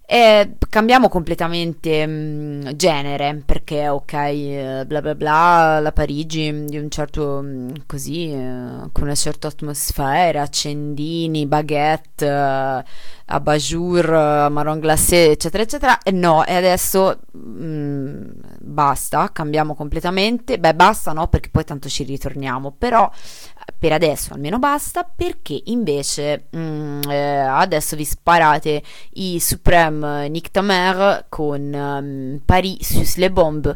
B: E cambiamo completamente mh, mm, genere perché ok eh, bla bla bla la Parigi di un certo mm, così eh, con una certa atmosfera accendini baguette eh, abajur marron glacé eccetera eccetera. E no e adesso mh, mm, basta cambiamo completamente. Beh basta no perché poi tanto ci ritorniamo però per adesso almeno basta perché invece mm, eh, adesso vi sparate i Supreme Nick Tamer con um, Paris sus les bombes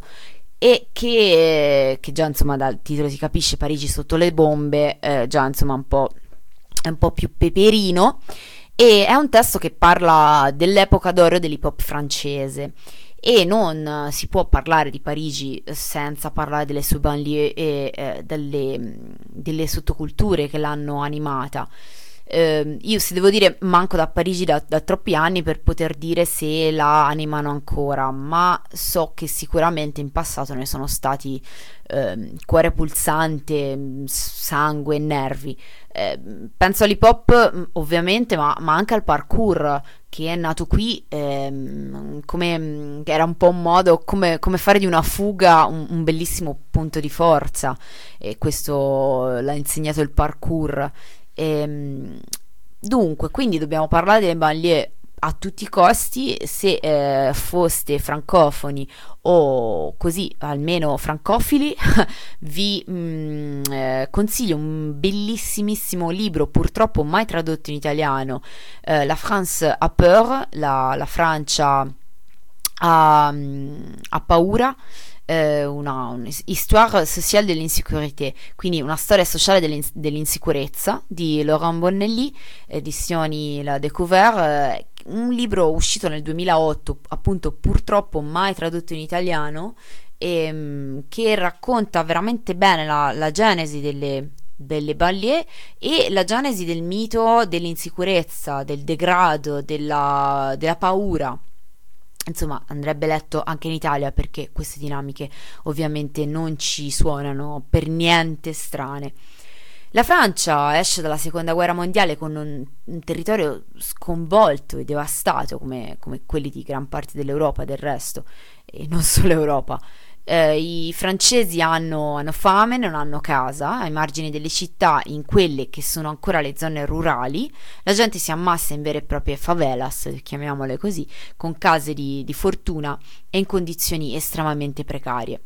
B: e che, che, già insomma dal titolo si capisce Parigi sotto le bombe eh, già insomma un po', un po' più peperino e è un testo che parla dell'epoca d'oro dell'hip hop francese e non si può parlare di Parigi senza parlare delle sue banlieue e eh, delle, delle, sottoculture che l'hanno animata. Eh, io se devo dire manco da Parigi da, da, troppi anni per poter dire se la animano ancora, ma so che sicuramente in passato ne sono stati eh, cuore pulsante, sangue e nervi. Eh, penso all'hip hop ovviamente, ma, ma, anche al parkour che è nato qui ehm, come era un po' un modo come, come fare di una fuga un, un, bellissimo punto di forza e questo l'ha insegnato il parkour ehm, dunque quindi dobbiamo parlare delle banlieue a tutti i costi se eh, foste francofoni o così almeno francofili [laughs] vi mh, mm, eh, consiglio un bellissimissimo libro purtroppo mai tradotto in italiano eh, La France a peur la, la Francia ha, mm, ha paura eh, una, un'histoire sociale dell'insécurité, quindi una storia sociale dell'ins- dell'insicurezza di Laurent Bonnelly, edizioni La Découvert, eh, un libro uscito nel 2008, appunto purtroppo mai tradotto in italiano, e, ehm, che racconta veramente bene la, la genesi delle, delle banlieue e la genesi del mito dell'insicurezza, del degrado, della, della paura. Insomma, andrebbe letto anche in Italia perché queste dinamiche ovviamente non ci suonano per niente strane. La Francia esce dalla seconda guerra mondiale con un, un territorio sconvolto e devastato come, come, quelli di gran parte dell'Europa del resto, e non solo Europa. Eh, I francesi hanno, hanno, fame, non hanno casa, ai margini delle città, in quelle che sono ancora le zone rurali, la gente si ammassa in vere e proprie favelas, chiamiamole così, con case di, di fortuna e in condizioni estremamente precarie.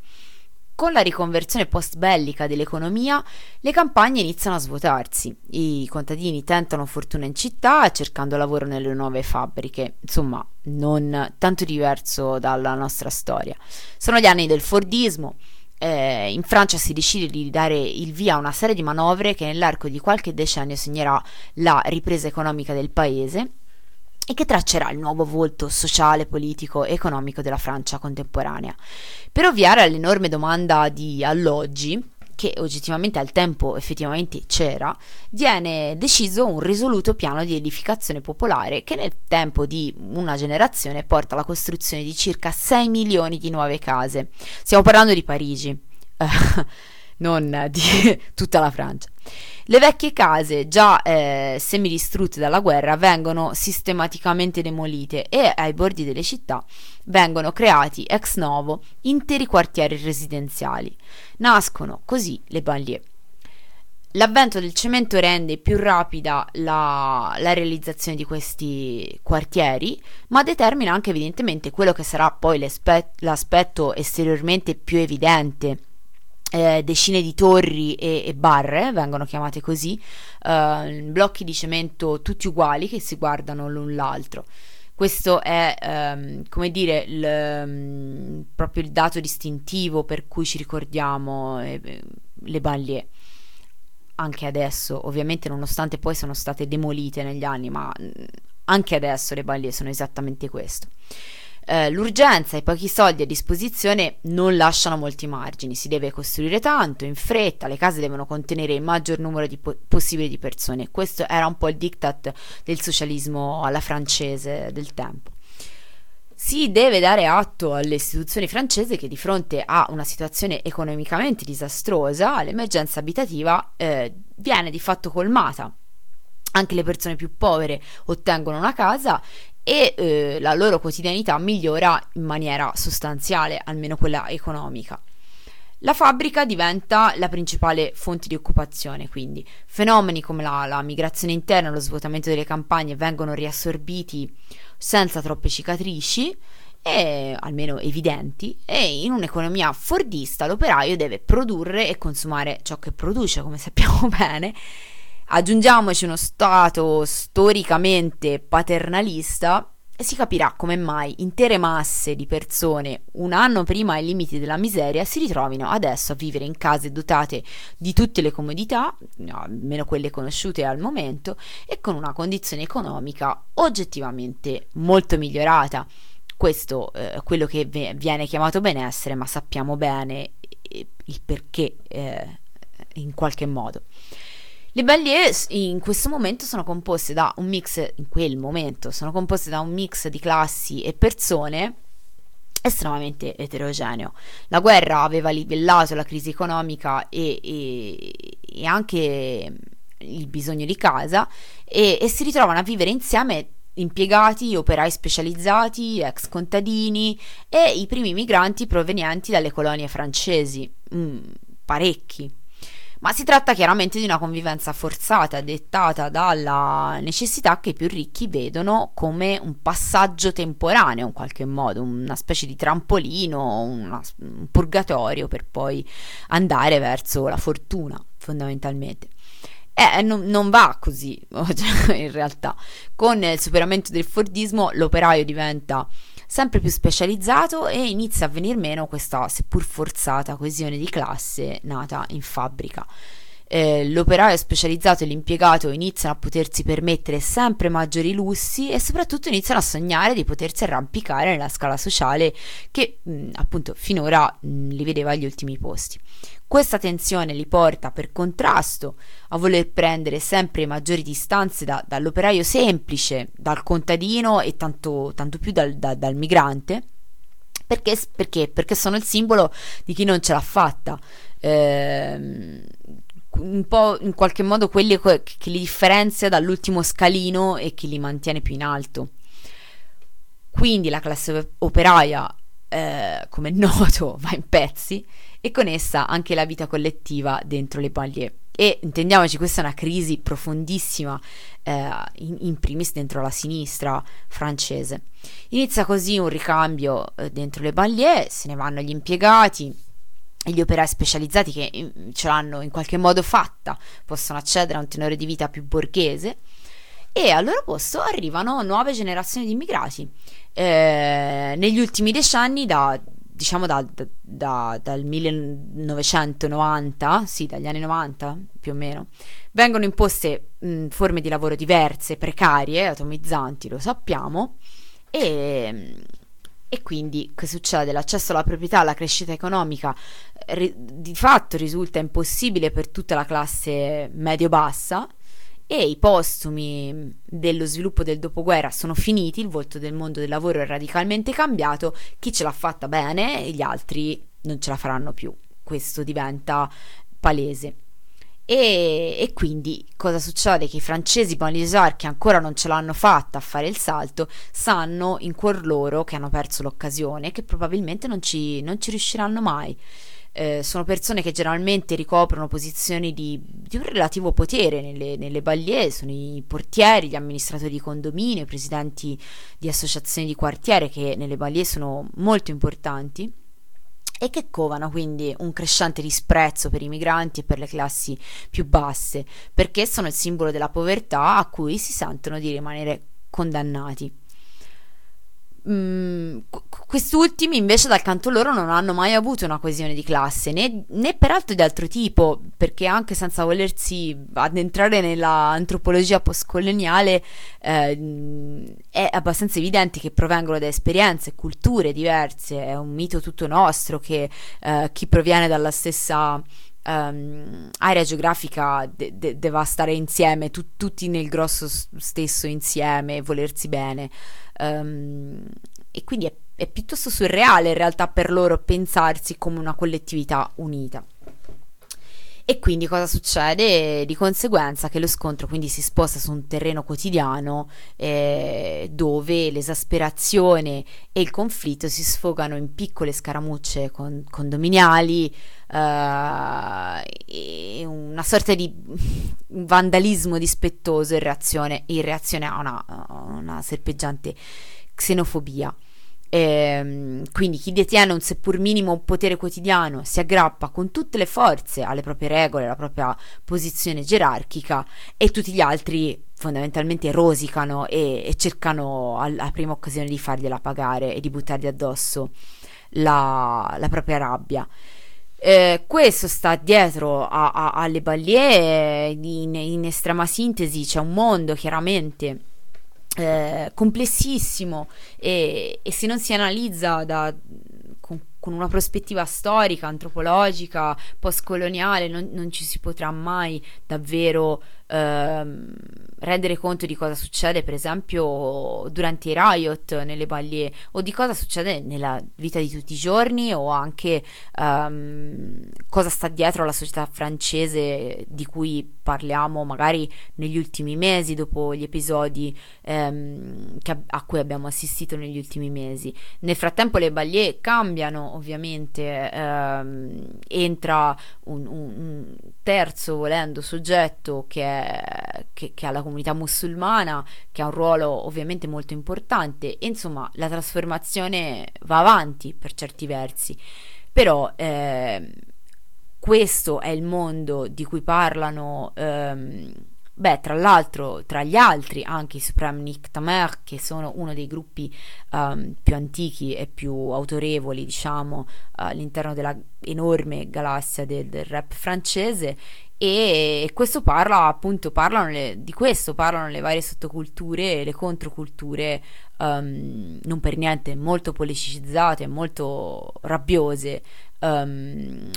B: Con la riconversione post-bellica dell'economia, le campagne iniziano a svuotarsi. I contadini tentano fortuna in città cercando lavoro nelle nuove fabbriche, insomma, non tanto diverso dalla nostra storia. Sono gli anni del Fordismo. Eh, in Francia si decide di dare il via a una serie di manovre che nell'arco di qualche decennio segnerà la ripresa economica del paese e che traccerà il nuovo volto sociale, politico e economico della Francia contemporanea. Per ovviare all'enorme domanda di alloggi, che oggettivamente al tempo effettivamente c'era, viene deciso un risoluto piano di edificazione popolare che nel tempo di una generazione porta alla costruzione di circa 6 milioni di nuove case. Stiamo parlando di Parigi, [laughs] non di tutta la Francia. Le vecchie case, già eh, semidistrutte dalla guerra, vengono sistematicamente demolite e ai bordi delle città vengono creati ex novo interi quartieri residenziali. Nascono così le banlieue. L'avvento del cemento rende più rapida la, la, realizzazione di questi quartieri, ma determina anche evidentemente quello che sarà poi l'aspetto esteriormente più evidente. Eh, decine di torri e, e, barre vengono chiamate così, eh, blocchi di cemento tutti uguali che si guardano l'un l'altro. Questo è, ehm, come dire, il, um, proprio il dato distintivo per cui ci ricordiamo eh, le banlieue anche adesso, ovviamente nonostante poi sono state demolite negli anni, ma mm, anche adesso le banlieue sono esattamente questo. Eh, l'urgenza e i pochi soldi a disposizione non lasciano molti margini, si deve costruire tanto, in fretta, le case devono contenere il maggior numero di po- possibile di persone. Questo era un po' il diktat del socialismo alla francese del tempo si deve dare atto alle istituzioni francesi che di fronte a una situazione economicamente disastrosa l'emergenza abitativa eh, viene di fatto colmata. Anche le persone più povere ottengono una casa e eh, la loro quotidianità migliora in maniera sostanziale, almeno quella economica. La fabbrica diventa la principale fonte di occupazione, quindi fenomeni come la, la migrazione interna, lo svuotamento delle campagne vengono riassorbiti senza troppe cicatrici e almeno evidenti e in un'economia fordista l'operaio deve produrre e consumare ciò che produce come sappiamo [laughs] bene aggiungiamoci uno stato storicamente paternalista e si capirà come mai intere masse di persone un anno prima ai limiti della miseria si ritrovino adesso a vivere in case dotate di tutte le comodità, almeno quelle conosciute al momento, e con una condizione economica oggettivamente molto migliorata. Questo è eh, quello che viene chiamato benessere, ma sappiamo bene eh, il perché eh, in qualche modo. Le banlieue in questo momento sono composte da un mix, in quel momento, sono composte da un mix di classi e persone estremamente eterogeneo. La guerra aveva livellato la crisi economica e, e, e anche il bisogno di casa e, e, si ritrovano a vivere insieme impiegati, operai specializzati, ex contadini e i primi migranti provenienti dalle colonie francesi, mm, parecchi ma si tratta chiaramente di una convivenza forzata, dettata dalla necessità che i più ricchi vedono come un passaggio temporaneo in qualche modo, una specie di trampolino, una, un purgatorio per poi andare verso la fortuna, fondamentalmente. Eh, non, non, va così [laughs] in realtà. Con il superamento del Fordismo l'operaio diventa sempre più specializzato e inizia a venir meno questa seppur forzata coesione di classe nata in fabbrica. Eh, l'operaio specializzato e l'impiegato iniziano a potersi permettere sempre maggiori lussi e soprattutto iniziano a sognare di potersi arrampicare nella scala sociale che mh, appunto finora mh, li vedeva agli ultimi posti. Questa tensione li porta per contrasto a voler prendere sempre maggiori distanze da, dall'operaio semplice, dal contadino e tanto, tanto più dal, da, dal migrante. Perché, perché? Perché sono il simbolo di chi non ce l'ha fatta. Eh, un po' in qualche modo quelli che li differenzia dall'ultimo scalino e che li mantiene più in alto. Quindi la classe operaia, eh, come è noto, [laughs] va in pezzi e con essa anche la vita collettiva dentro le banlieue. E intendiamoci, questa è una crisi profondissima, eh, in, in, primis dentro la sinistra francese. Inizia così un ricambio eh, dentro le banlieue, se ne vanno gli impiegati, gli operai specializzati che mm, ce l'hanno in qualche modo fatta, possono accedere a un tenore di vita più borghese e al loro posto arrivano nuove generazioni di immigrati. Eh, negli ultimi decenni, da diciamo da, da, dal 1990, sì, dagli anni 90 più o meno, vengono imposte mh, forme di lavoro diverse, precarie, atomizzanti, lo sappiamo, e, e quindi che succede? L'accesso alla proprietà, alla crescita economica ri, di fatto risulta impossibile per tutta la classe medio-bassa e i postumi dello sviluppo del dopoguerra sono finiti, il volto del mondo del lavoro è radicalmente cambiato, chi ce l'ha fatta bene e gli altri non ce la faranno più. Questo diventa palese. E, e, quindi cosa succede? Che i francesi Banlieusard che ancora non ce l'hanno fatta a fare il salto sanno in cuor loro che hanno perso l'occasione e che probabilmente non ci, non ci riusciranno mai. Eh, sono persone che generalmente ricoprono posizioni di, di un relativo potere nelle, nelle banlieue, sono i portieri, gli amministratori di condominio, i presidenti di associazioni di quartiere che nelle banlieue sono molto importanti e che covano quindi un crescente disprezzo per i migranti e per le classi più basse, perché sono il simbolo della povertà a cui si sentono di rimanere condannati. Mm, quest'ultimi invece dal canto loro non hanno mai avuto una coesione di classe né, né, peraltro di altro tipo perché anche senza volersi addentrare nella antropologia postcoloniale eh, è abbastanza evidente che provengono da esperienze culture diverse è un mito tutto nostro che eh, chi proviene dalla stessa Um, area geografica de- de- deve stare insieme, tu- tutti nel grosso stesso insieme, volersi bene. Um, e quindi è, è piuttosto surreale in realtà per loro pensarsi come una collettività unita. E quindi cosa succede? Di conseguenza che lo scontro quindi si sposta su un terreno quotidiano eh, dove l'esasperazione e il conflitto si sfogano in piccole scaramucce con, condominiali, eh, una sorta di [laughs] vandalismo dispettoso in reazione, in reazione a, una, a una serpeggiante xenofobia. Ehm, quindi chi detiene un seppur minimo potere quotidiano si aggrappa con tutte le forze alle proprie regole, alla propria posizione gerarchica e tutti gli altri fondamentalmente rosicano e, e cercano alla prima occasione di fargliela pagare e di buttargli addosso la, la propria rabbia. Eh, questo sta dietro a, a, alle ballie in, in estrema sintesi c'è un mondo chiaramente eh, complessissimo e, e, se non si analizza da, con, con, una prospettiva storica, antropologica, postcoloniale, non, non ci si potrà mai davvero ehm, rendere conto di cosa succede, per esempio, durante i riot nelle baglie o di cosa succede nella vita di tutti i giorni o anche ehm, cosa sta dietro alla società francese di cui parliamo magari negli ultimi mesi, dopo gli episodi ehm, a, a, cui abbiamo assistito negli ultimi mesi. Nel frattempo le baglie cambiano, ovviamente, ehm, entra un, un terzo, volendo, soggetto che è che, che, ha la comunità musulmana, che ha un ruolo ovviamente molto importante, e insomma la trasformazione va avanti per certi versi, però eh, questo è il mondo di cui parlano... Ehm, Beh, tra l'altro, tra gli altri, anche i Supreme Nick Tamer, che sono uno dei gruppi um, più antichi e più autorevoli, diciamo, all'interno della enorme galassia del, del rap francese, e questo parla appunto parlano le, di questo parlano le varie sottoculture e le controculture um, non per niente molto politicizzate molto rabbiose um,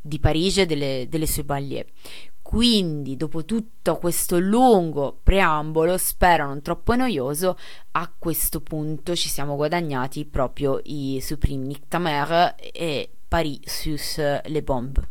B: di Parigi e delle, delle sue banlieue. Quindi dopo tutto questo lungo preambolo spero non troppo noioso a questo punto ci siamo guadagnati proprio i Supreme Nick Tamer e Paris sus les bombes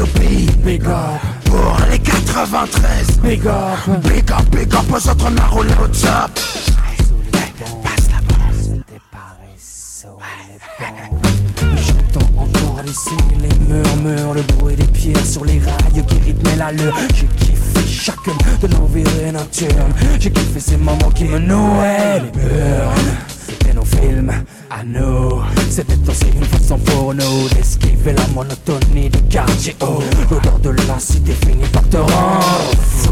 G: au pays Big up Pour les 93 Big up Big up, big up aux autres on a roulé au top Passe la
H: J'entends encore ici les murmures, le bruit des pierres sur les rails qui rythmaient l'allure. J'ai kiffé chacune de nos virées nocturnes. J'ai kiffé ces moments qui me nouaient les burnes. Nos films, à nous. C'était aussi une façon pour nous d'esquiver la monotonie du quartier haut. L'odeur de la cité finit par te rendre fou.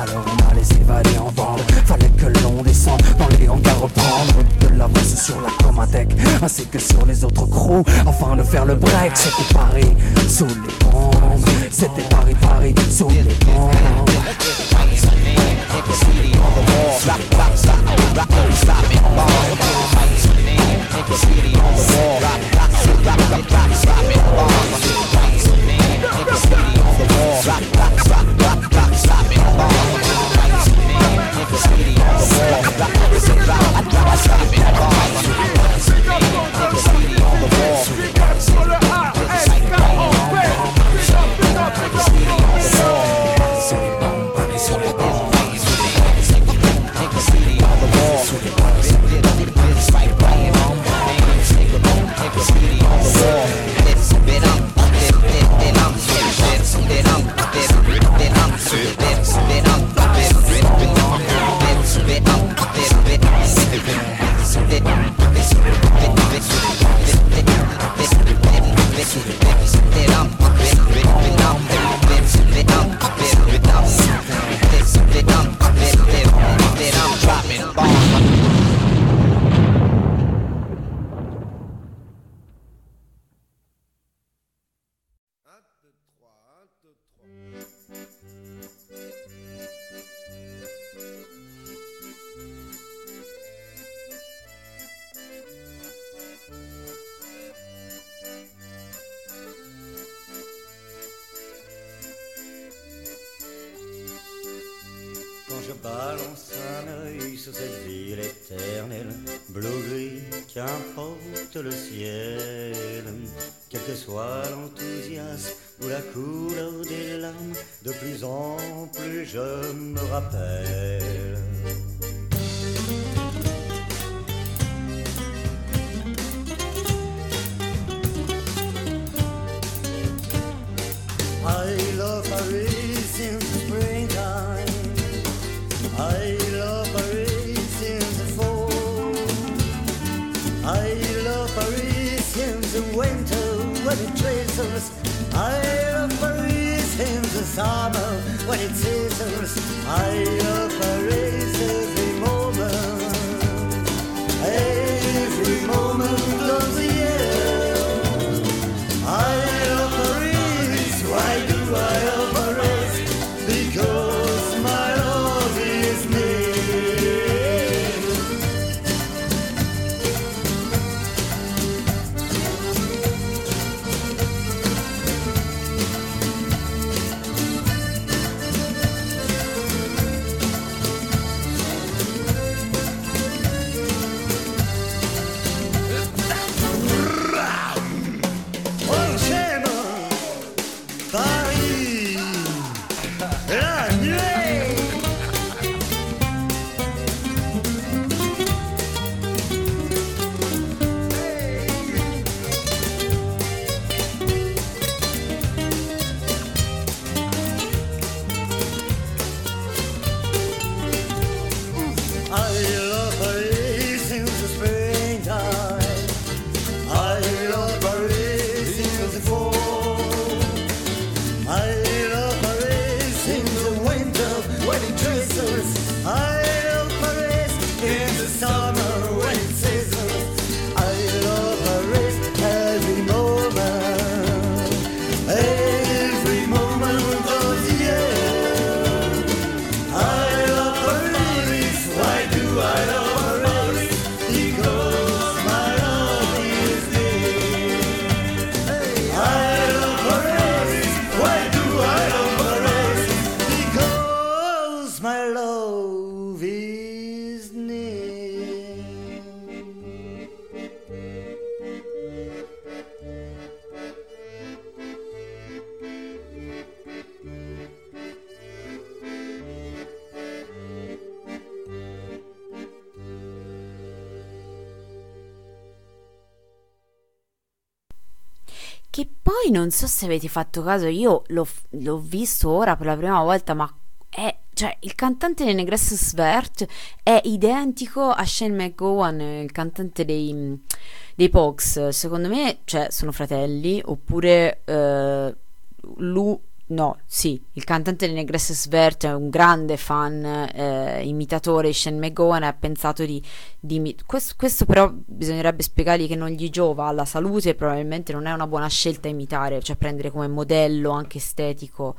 H: Alors on allait s'évader en bande. Fallait que l'on descende dans les hangars reprendre de l'avance sur la Comatec ainsi que sur les autres crews afin de faire le break. C'était Paris sous les bombes. C'était Paris, Paris sous les bombes.
I: and graffiti on the wall. Stop it, on the wall. Stop, on the wall. Stop, on the wall. Stop it.
B: Non so se avete fatto caso, io l'ho, l'ho visto ora per la prima volta, ma è, cioè, il cantante dei Negress Svert è identico a Shane McGowan, il cantante dei, dei Pogs. Secondo me, cioè, sono fratelli, oppure eh, lui No, sì, il cantante di Negress Svert è un grande fan, eh, imitatore di Shane McGowan ha pensato di... di questo, questo, però bisognerebbe spiegargli che non gli giova alla salute probabilmente non è una buona scelta imitare, cioè prendere come modello anche estetico.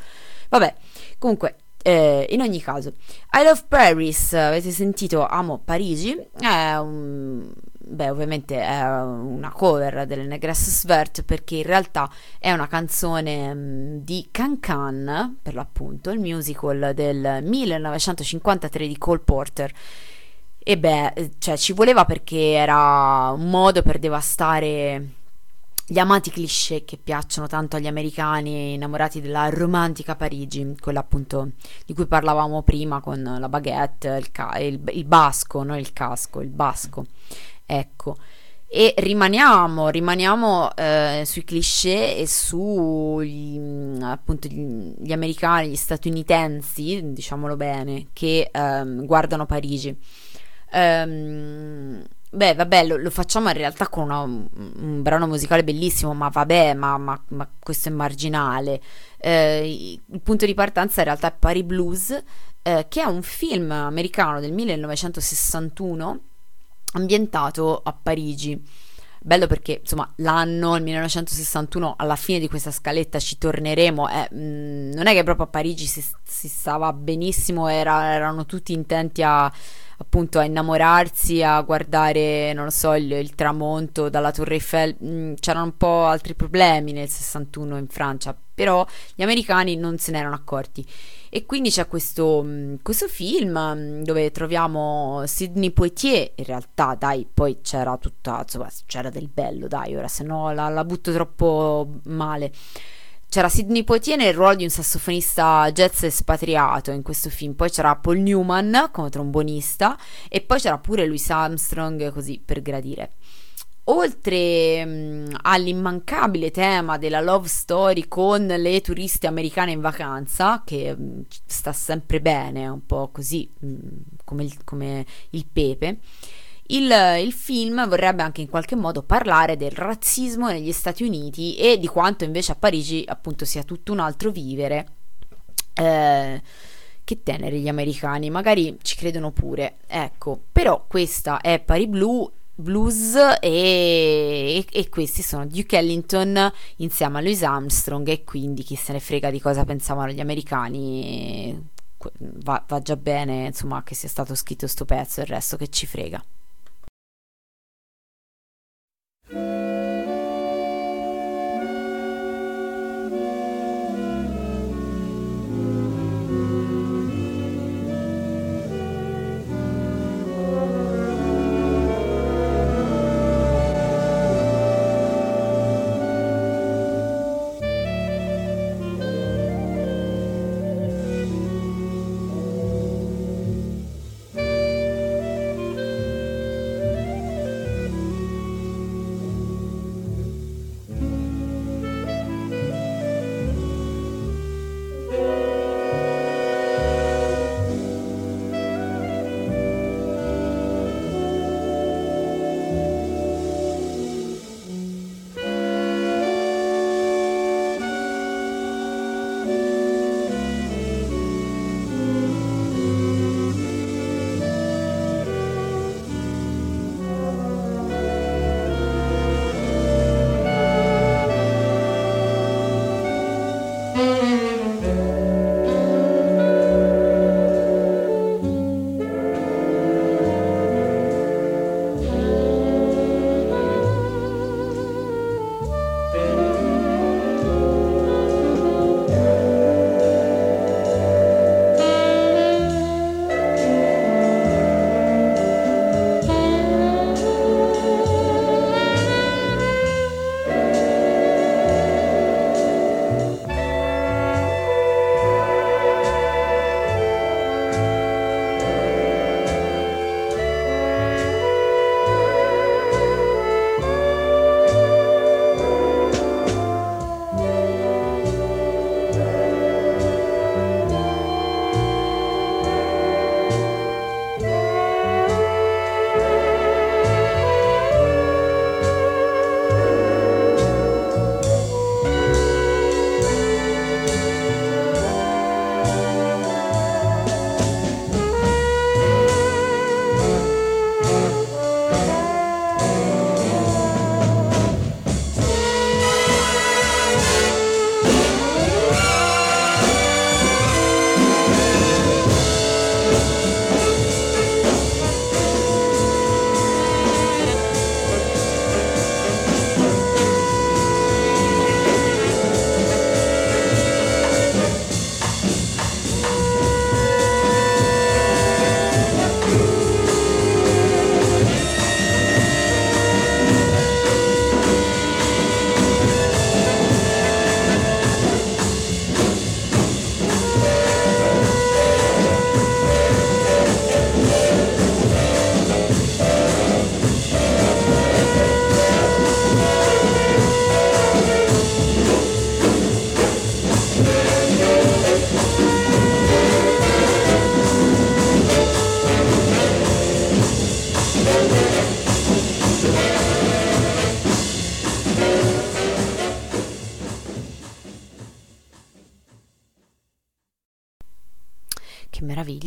B: Vabbè, comunque, eh, in ogni caso, I Love Paris, avete sentito Amo Parigi, è un beh, ovviamente è una cover delle Negress Svert perché in realtà è una canzone mh, di Can Can, per l'appunto, il musical del 1953 di Cole Porter. E beh, cioè ci voleva perché era un modo per devastare gli amati cliché che piacciono tanto agli americani innamorati della romantica Parigi, quella appunto di cui parlavamo prima con la baguette, il, ca- il, il basco, non il casco, il basco. Ecco. E rimaniamo, rimaniamo eh, sui cliché e sugli mm, appunto gli, gli, americani, gli statunitensi, diciamolo bene, che ehm, guardano Parigi. Ehm, beh, vabbè, lo, lo, facciamo in realtà con una, un brano musicale bellissimo, ma vabbè, ma, ma, ma questo è marginale. Eh, il punto di partenza in realtà è Paris Blues, eh, che è un film americano del 1961 ambientato a Parigi. Bello perché, insomma, l'anno, il 1961, alla fine di questa scaletta ci torneremo. Eh, mh, mm, non è che proprio a Parigi si, si stava benissimo, era, erano tutti intenti a, appunto, a innamorarsi, a guardare, non so, il, il tramonto dalla Torre Eiffel. Mh, mm, c'erano un po' altri problemi nel 61 in Francia, però gli americani non se ne erano accorti. E quindi c'è questo, mm, questo film mm, dove troviamo Sidney Poitier, in realtà dai, poi c'era tutta, insomma, c'era del bello, dai, ora se no la, la butto troppo male. C'era Sidney Poitier nel ruolo di un sassofonista jazz espatriato in questo film, poi c'era Paul Newman come trombonista e poi c'era pure Louis Armstrong così per gradire. Oltre mh, mm, all'immancabile tema della love story con le turiste americane in vacanza, che mh, sta sempre bene, un po' così mh, come, il, come, il, pepe, il, il, film vorrebbe anche in qualche modo parlare del razzismo negli Stati Uniti e di quanto invece a Parigi appunto sia tutto un altro vivere. Eh, che tenere gli americani, magari ci credono pure, ecco, però questa è Paris Blue blues e, e, questi sono Duke Ellington insieme a Louis Armstrong e quindi chi se ne frega di cosa pensavano gli americani va, va già bene insomma che sia stato scritto sto pezzo il resto che ci frega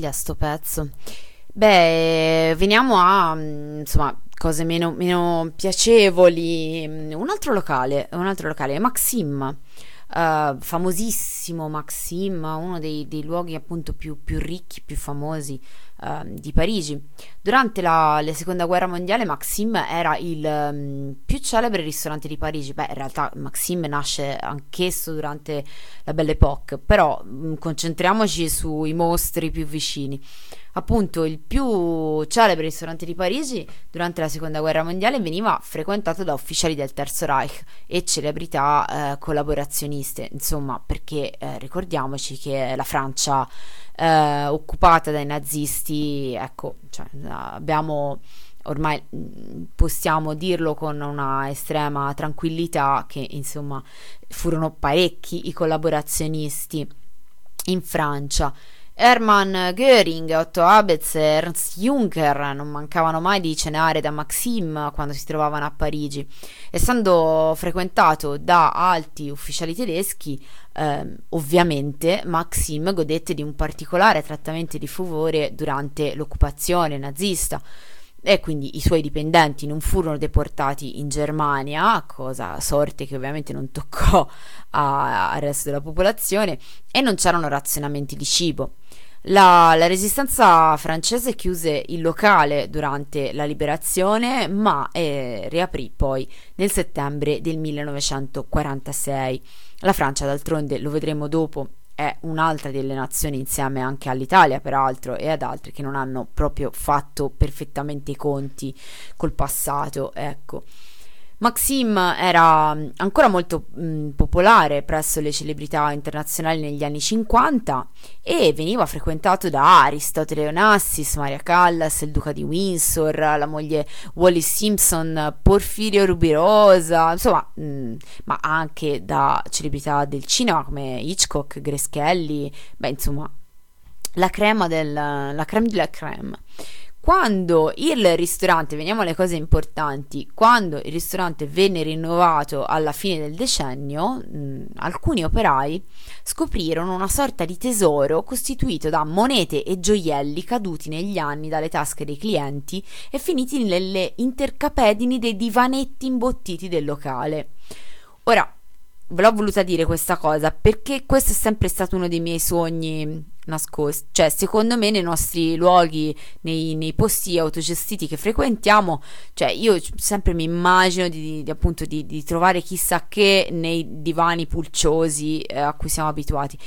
B: meraviglia sto pezzo. Beh, veniamo a mm, insomma cose meno, meno piacevoli. Un altro locale, un altro locale, Maxim. Uh, famosissimo Maxim, uno dei, dei luoghi appunto più, più, ricchi, più famosi uh, di Parigi. Durante la, la, seconda guerra mondiale Maxim era il um, più celebre ristorante di Parigi. Beh, in realtà Maxim nasce anch'esso durante la Belle Époque, però um, concentriamoci sui mostri più vicini appunto il più celebre ristorante di Parigi durante la seconda guerra mondiale veniva frequentato da ufficiali del Terzo Reich e celebrità eh, collaborazioniste, insomma perché eh, ricordiamoci che la Francia eh, occupata dai nazisti, ecco, cioè, abbiamo ormai possiamo dirlo con una estrema tranquillità che insomma furono parecchi i collaborazionisti in Francia Hermann Göring, Otto Abetz e Ernst Juncker non mancavano mai di cenare da Maxim quando si trovavano a Parigi. Essendo frequentato da alti ufficiali tedeschi, eh, ovviamente Maxim godette di un particolare trattamento di favore durante l'occupazione nazista e quindi i suoi dipendenti non furono deportati in Germania, cosa sorte che ovviamente non toccò [laughs] al resto della popolazione, e non c'erano razionamenti di cibo. La, la, resistenza francese chiuse il locale durante la liberazione, ma eh, riaprì poi nel settembre del 1946. La Francia, d'altronde, lo vedremo dopo, è un'altra delle nazioni insieme anche all'Italia, peraltro, e ad altre che non hanno proprio fatto perfettamente i conti col passato, ecco. Maxim era mm, ancora molto mh, mm, popolare presso le celebrità internazionali negli anni 50 e veniva frequentato da Aristotele Onassis, Maria Callas, il duca di Windsor, la moglie Wallis Simpson, Porfirio Rubirosa, insomma, mh, mm, ma anche da celebrità del cinema come Hitchcock, Grace Kelly, beh, insomma, la crema del la creme della creme quando il ristorante, veniamo alle cose importanti, quando il ristorante venne rinnovato alla fine del decennio, mh, alcuni operai scoprirono una sorta di tesoro costituito da monete e gioielli caduti negli anni dalle tasche dei clienti e finiti nelle intercapedini dei divanetti imbottiti del locale. Ora, ve l'ho voluta dire questa cosa perché questo è sempre stato uno dei miei sogni nascosti. Cioè, secondo me, nei nostri luoghi, nei, nei, posti autogestiti che frequentiamo, cioè, io sempre mi immagino di, di appunto di, di, trovare chissà che nei divani pulciosi eh, a cui siamo abituati.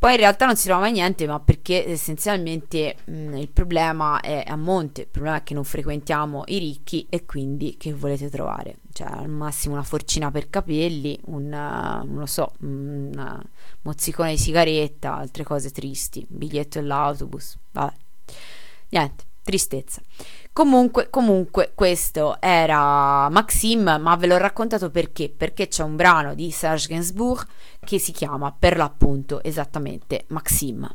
B: Poi in realtà non si trova mai niente, ma perché essenzialmente mh, il problema è a monte, il problema è che non frequentiamo i ricchi e quindi che volete trovare? Cioè al massimo una forcina per capelli, un, non lo so, un mozzicone di sigaretta, altre cose tristi, biglietto dell'autobus, vabbè. Niente, tristezza. Comunque, comunque, questo era Maxim, ma ve l'ho raccontato perché? Perché c'è un brano di Serge Gainsbourg che si chiama per l'appunto esattamente Maxim.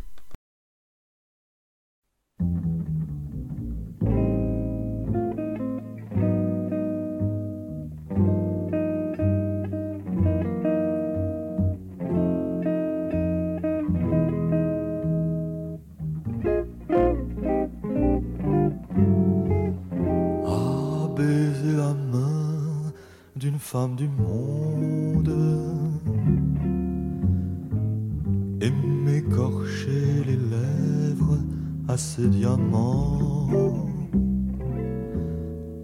J: Femme du monde et m'écorcher les lèvres à ses diamants.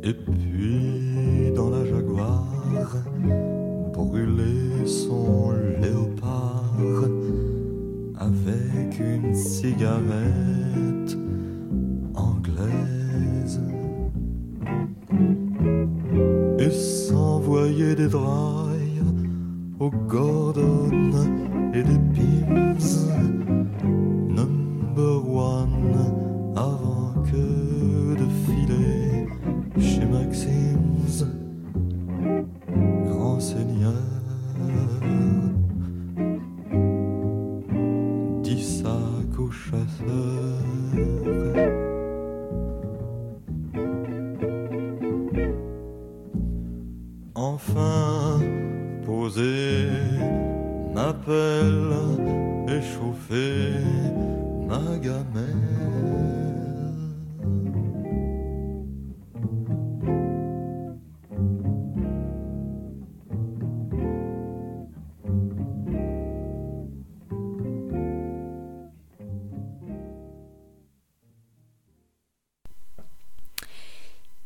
J: Et puis dans la jaguar, brûler son léopard avec une cigarette anglaise. Des drives aux Gordon et des Pims. Number one avant que de filer chez Maxim's. Grand Seigneur, posé, m'appelle échauffé,
E: ma gamelle.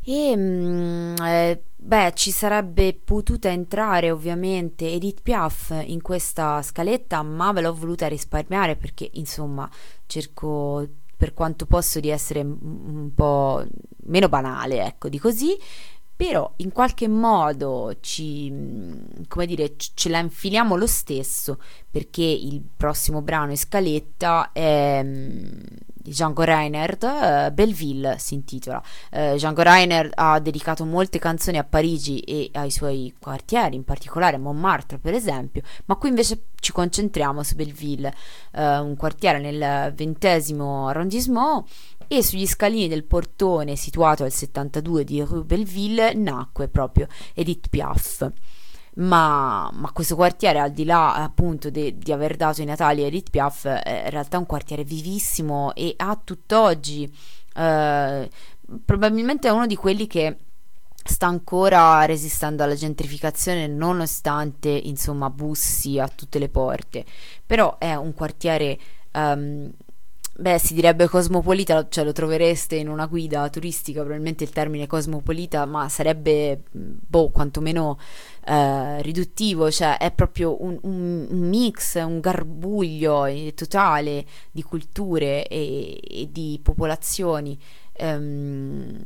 B: E mm, eh, beh, ci sarebbe potuta entrare ovviamente Edith Piaf in questa scaletta, ma ve l'ho voluta risparmiare perché insomma cerco per quanto posso di essere un po' meno banale, ecco, di così. Però in qualche modo ci, mm, come dire, ce la infiliamo lo stesso perché il prossimo brano in scaletta è mm, di Django Reinhardt, eh, Belleville si intitola. Eh, Django Reinhardt ha dedicato molte canzoni a Parigi e ai suoi quartieri, in particolare Montmartre per esempio, ma qui invece ci concentriamo su Belleville, eh, un quartiere nel ventesimo arrondissement e sugli scalini del portone situato al 72 di Rue Belleville nacque proprio Edith Piaf. Ma, ma questo quartiere, al di là appunto de- di aver dato i Natali a Edith Piaf, è in realtà un quartiere vivissimo e a tutt'oggi eh, probabilmente è uno di quelli che sta ancora resistendo alla gentrificazione nonostante insomma bussi a tutte le porte. Però è un quartiere ehm, Beh, si direbbe cosmopolita, cioè lo trovereste in una guida turistica, probabilmente il termine cosmopolita, ma sarebbe, boh, quantomeno eh, riduttivo, cioè è proprio un, un- un mix, un garbuglio eh, totale di culture e, e di popolazioni. Ehm,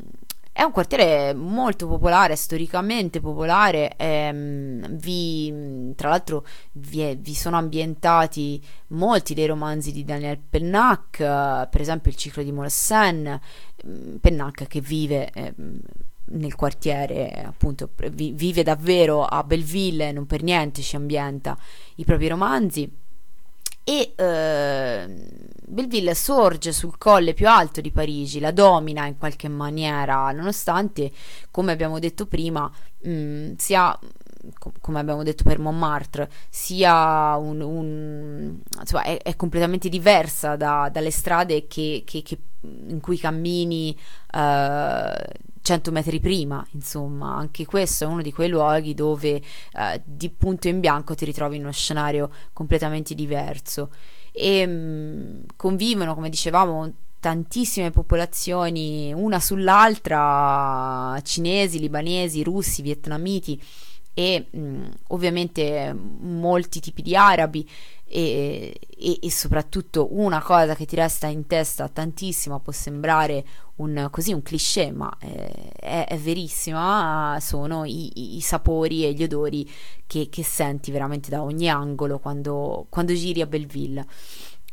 B: è un quartiere molto popolare, storicamente popolare, ehm, vi, tra l'altro vi, è- vi sono ambientati molti dei romanzi di Daniel Pennac, eh, per esempio il ciclo di Molsen, mm, Pennac che vive ehm, nel quartiere, appunto, vive davvero a Belleville, non per niente ci ambienta i propri romanzi. E eh, Belleville sorge sul colle più alto di Parigi, la domina in qualche maniera, nonostante, come abbiamo detto prima, mh, sia, co- come abbiamo detto per Montmartre, sia un, un- insomma, è, è completamente diversa da- dalle strade che, che- che- in cui cammini eh, 100 metri prima, insomma, anche questo è uno di quei luoghi dove eh, di punto in bianco ti ritrovi in uno scenario completamente diverso. E mh, convivono, come dicevamo, tantissime popolazioni una sull'altra, cinesi, libanesi, russi, vietnamiti e mh, ovviamente molti tipi di arabi e, e- e soprattutto una cosa che ti resta in testa tantissimo può sembrare un, così un cliché ma eh, è, è verissima sono i, i- i sapori e gli odori che, che senti veramente da ogni angolo quando, quando giri a Belleville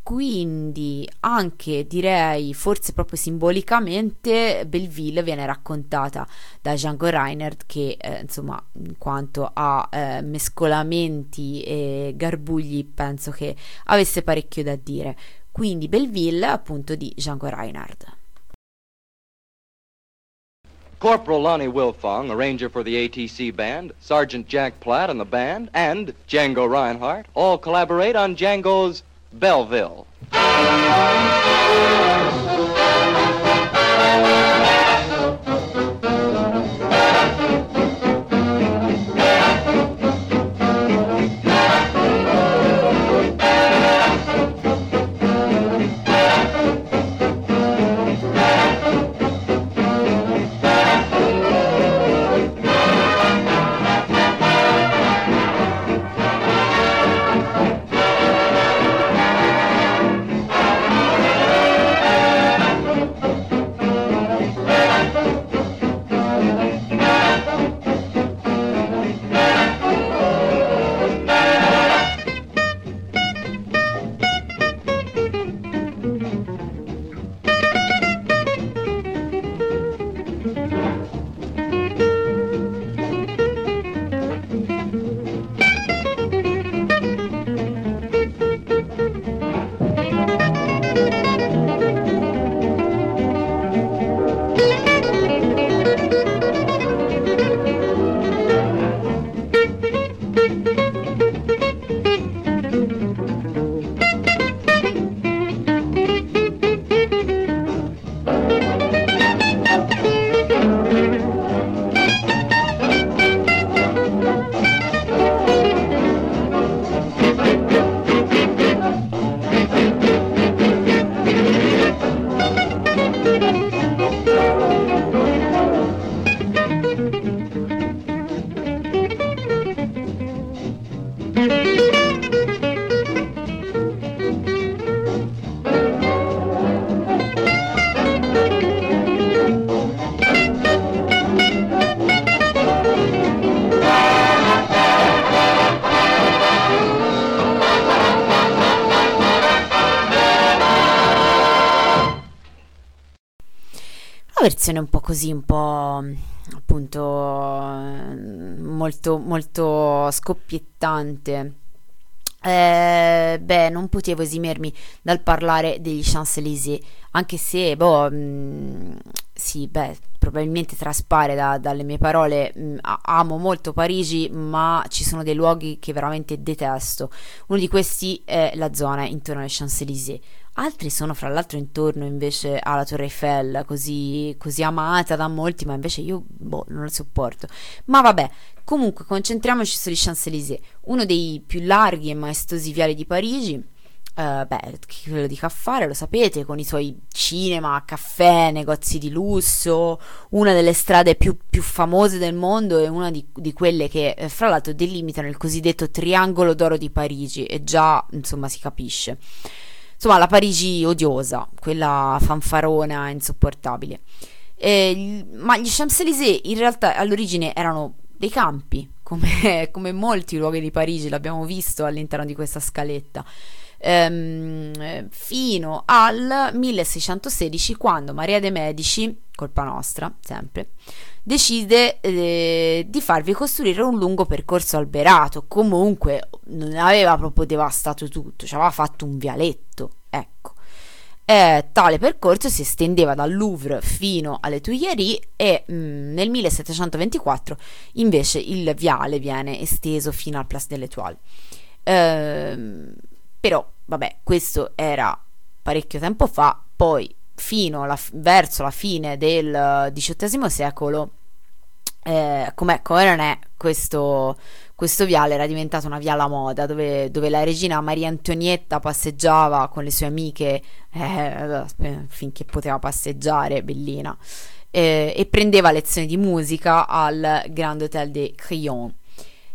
B: quindi anche direi forse proprio simbolicamente Belleville viene raccontata da Django Reinhardt che eh, insomma in quanto a eh, mescolamenti e garbugli penso che avesse parecchio da dire. Quindi Belleville appunto di Django Reinhardt.
K: Corporal Lonnie Wilfong, arranger for the ATC band, Sergeant Jack Platt and the band, and Django Reinhardt all collaborate on Django's Belleville.
B: Versione un po' così, un po' appunto molto, molto scoppiettante. Eh, beh, non potevo esimermi dal parlare degli Champs-Élysées, anche se, boh, mh, sì, beh, probabilmente traspare da, dalle mie parole, mh, amo molto Parigi, ma ci sono dei luoghi che veramente detesto. Uno di questi è la zona intorno alle Champs-Élysées. Altri sono fra l'altro intorno invece alla Torre Eiffel, così, così amata da molti, ma invece io boh, non la sopporto. Ma vabbè, comunque concentriamoci sugli Champs-Élysées, uno dei più larghi e maestosi viali di Parigi. Uh, beh, quello di Caffare lo sapete, con i suoi cinema, caffè, negozi di lusso, una delle strade più, più famose del mondo e una di, di quelle che, eh, fra l'altro, delimitano il cosiddetto triangolo d'oro di Parigi, e già, insomma, si capisce insomma la Parigi odiosa, quella fanfarona insopportabile. E, ma gli Champs-Élysées in realtà all'origine erano dei campi, come, [laughs] come molti luoghi di Parigi, l'abbiamo visto all'interno di questa scaletta. Ehm, fino al 1616 quando Maria de Medici, colpa nostra sempre, decide eh, di farvi costruire un lungo percorso alberato. Comunque non aveva proprio devastato tutto, ci aveva fatto un vialetto, ecco. Eh, tale percorso si estendeva dal Louvre fino alle Tuileries e mh, mm, nel 1724 invece il viale viene esteso fino al Place de l'Étoile. Eh, però, vabbè, questo era parecchio tempo fa, poi fino alla, verso la fine del XVIII secolo, eh, come, non è questo, questo viale era diventato una via alla moda dove, dove, la regina Maria Antonietta passeggiava con le sue amiche eh, finché poteva passeggiare, bellina, eh, e prendeva lezioni di musica al Grand Hotel de Crillon.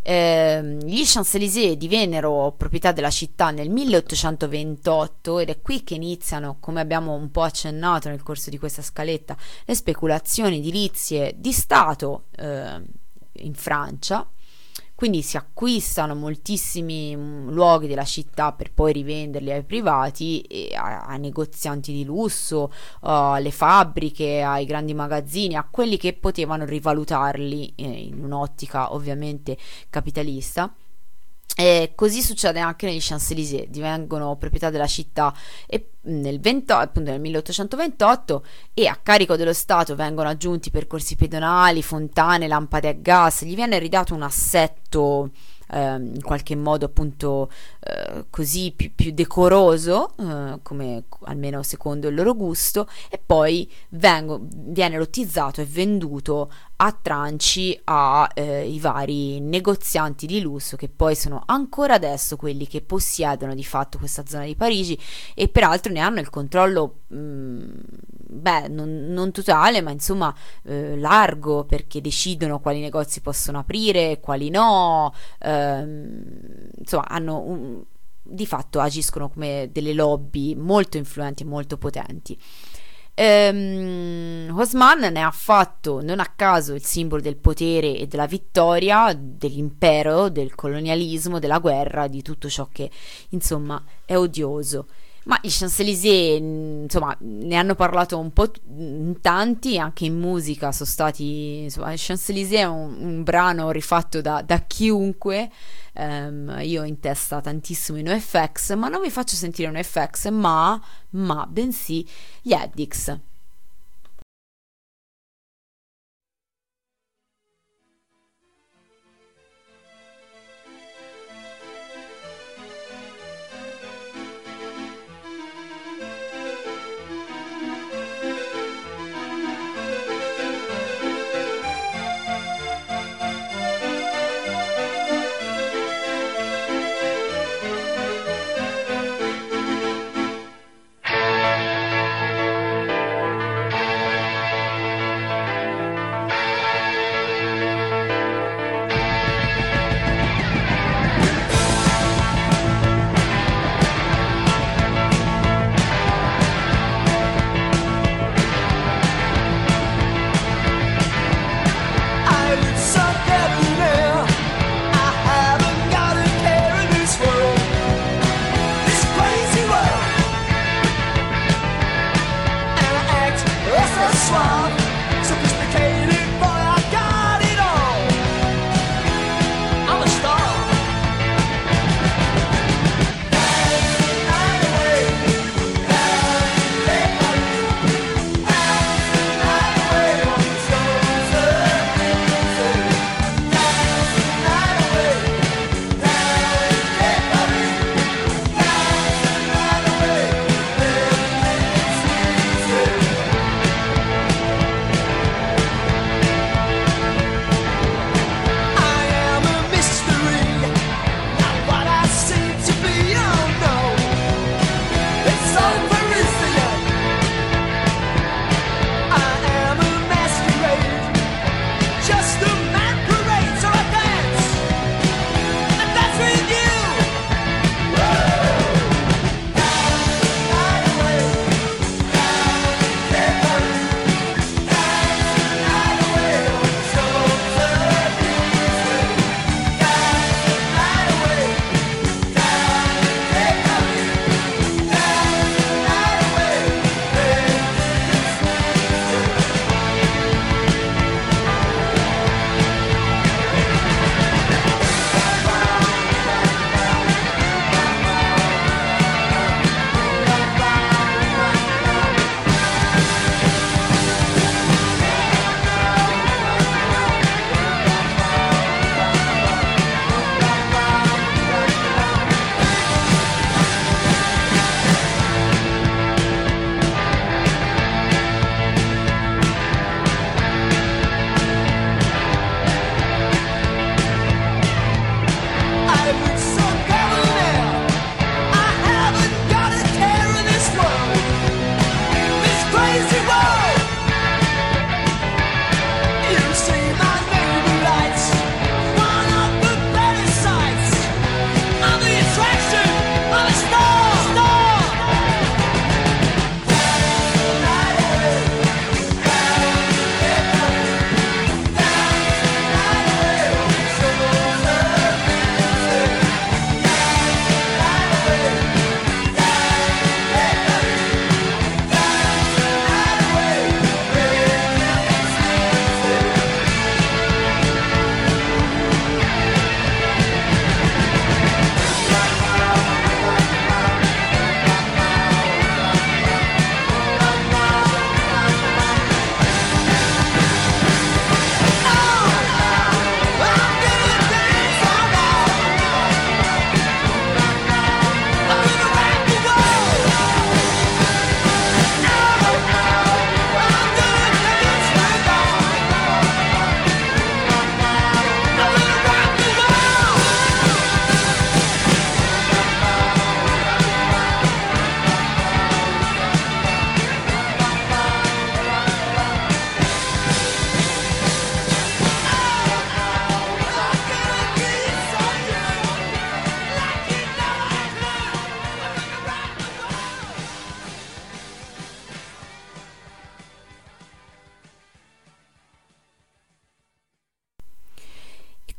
B: Eh, gli Champs-Élysées divennero proprietà della città nel 1828 ed è qui che iniziano, come abbiamo un po' accennato nel corso di questa scaletta, le speculazioni edilizie di Stato eh, in Francia quindi si acquistano moltissimi mm, luoghi della città per poi rivenderli ai privati, a, a, negozianti di lusso, uh, alle fabbriche, ai grandi magazzini, a quelli che potevano rivalutarli eh, in un'ottica ovviamente capitalista. E così succede anche negli Champs-Élysées, divengono proprietà della città. E nel, 20, appunto nel 1828 e a carico dello Stato vengono aggiunti percorsi pedonali, fontane, lampade a gas, gli viene ridato un assetto ehm, in qualche modo appunto eh, così più, più decoroso, eh, come almeno secondo il loro gusto, e poi vengo, viene lottizzato e venduto a tranci ai eh, vari negozianti di lusso che poi sono ancora adesso quelli che possiedono di fatto questa zona di Parigi e peraltro ne hanno il controllo mh, mm, beh non, non, totale ma insomma eh, largo perché decidono quali negozi possono aprire quali no ehm, insomma hanno un, di fatto agiscono come delle lobby molto influenti e molto potenti Ehm, Osman ne ha fatto non a caso il simbolo del potere e della vittoria, dell'impero, del colonialismo, della guerra, di tutto ciò che insomma è odioso. Ma i Champs-Élysées, insomma, ne hanno parlato un po' tanti, anche in musica sono stati, insomma, Champs-Élysées è un, un brano rifatto da, da chiunque, um, io in testa tantissimo i NoFX, ma non vi faccio sentire un NoFX, ma, ma bensì gli Addicts.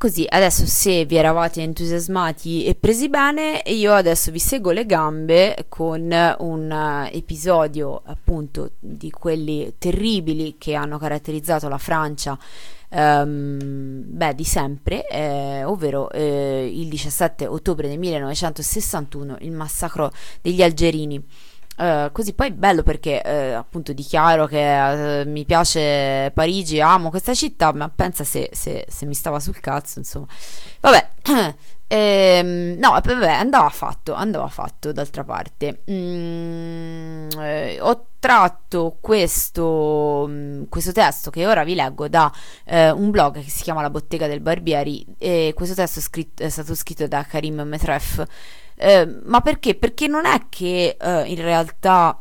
B: Così, adesso se vi eravate entusiasmati e presi bene, io adesso vi seguo le gambe con un eh, episodio appunto di quelli terribili che hanno caratterizzato la Francia ehm, beh, di sempre, eh, ovvero eh, il 17 ottobre del 1961, il massacro degli algerini. Uh, così poi bello perché uh, appunto dichiaro che uh, mi piace Parigi, amo questa città, ma pensa se, se, se mi stava sul cazzo, insomma. Vabbè, [clears throat] ehm, no, vabbè, andava fatto, andava fatto d'altra parte. Mm, eh, ho tratto questo, mm, questo, testo che ora vi leggo da eh, un blog che si chiama La Bottega del Barbieri e questo testo è, scritto, è stato scritto da Karim Metref eh, ma perché? Perché non è che eh, in realtà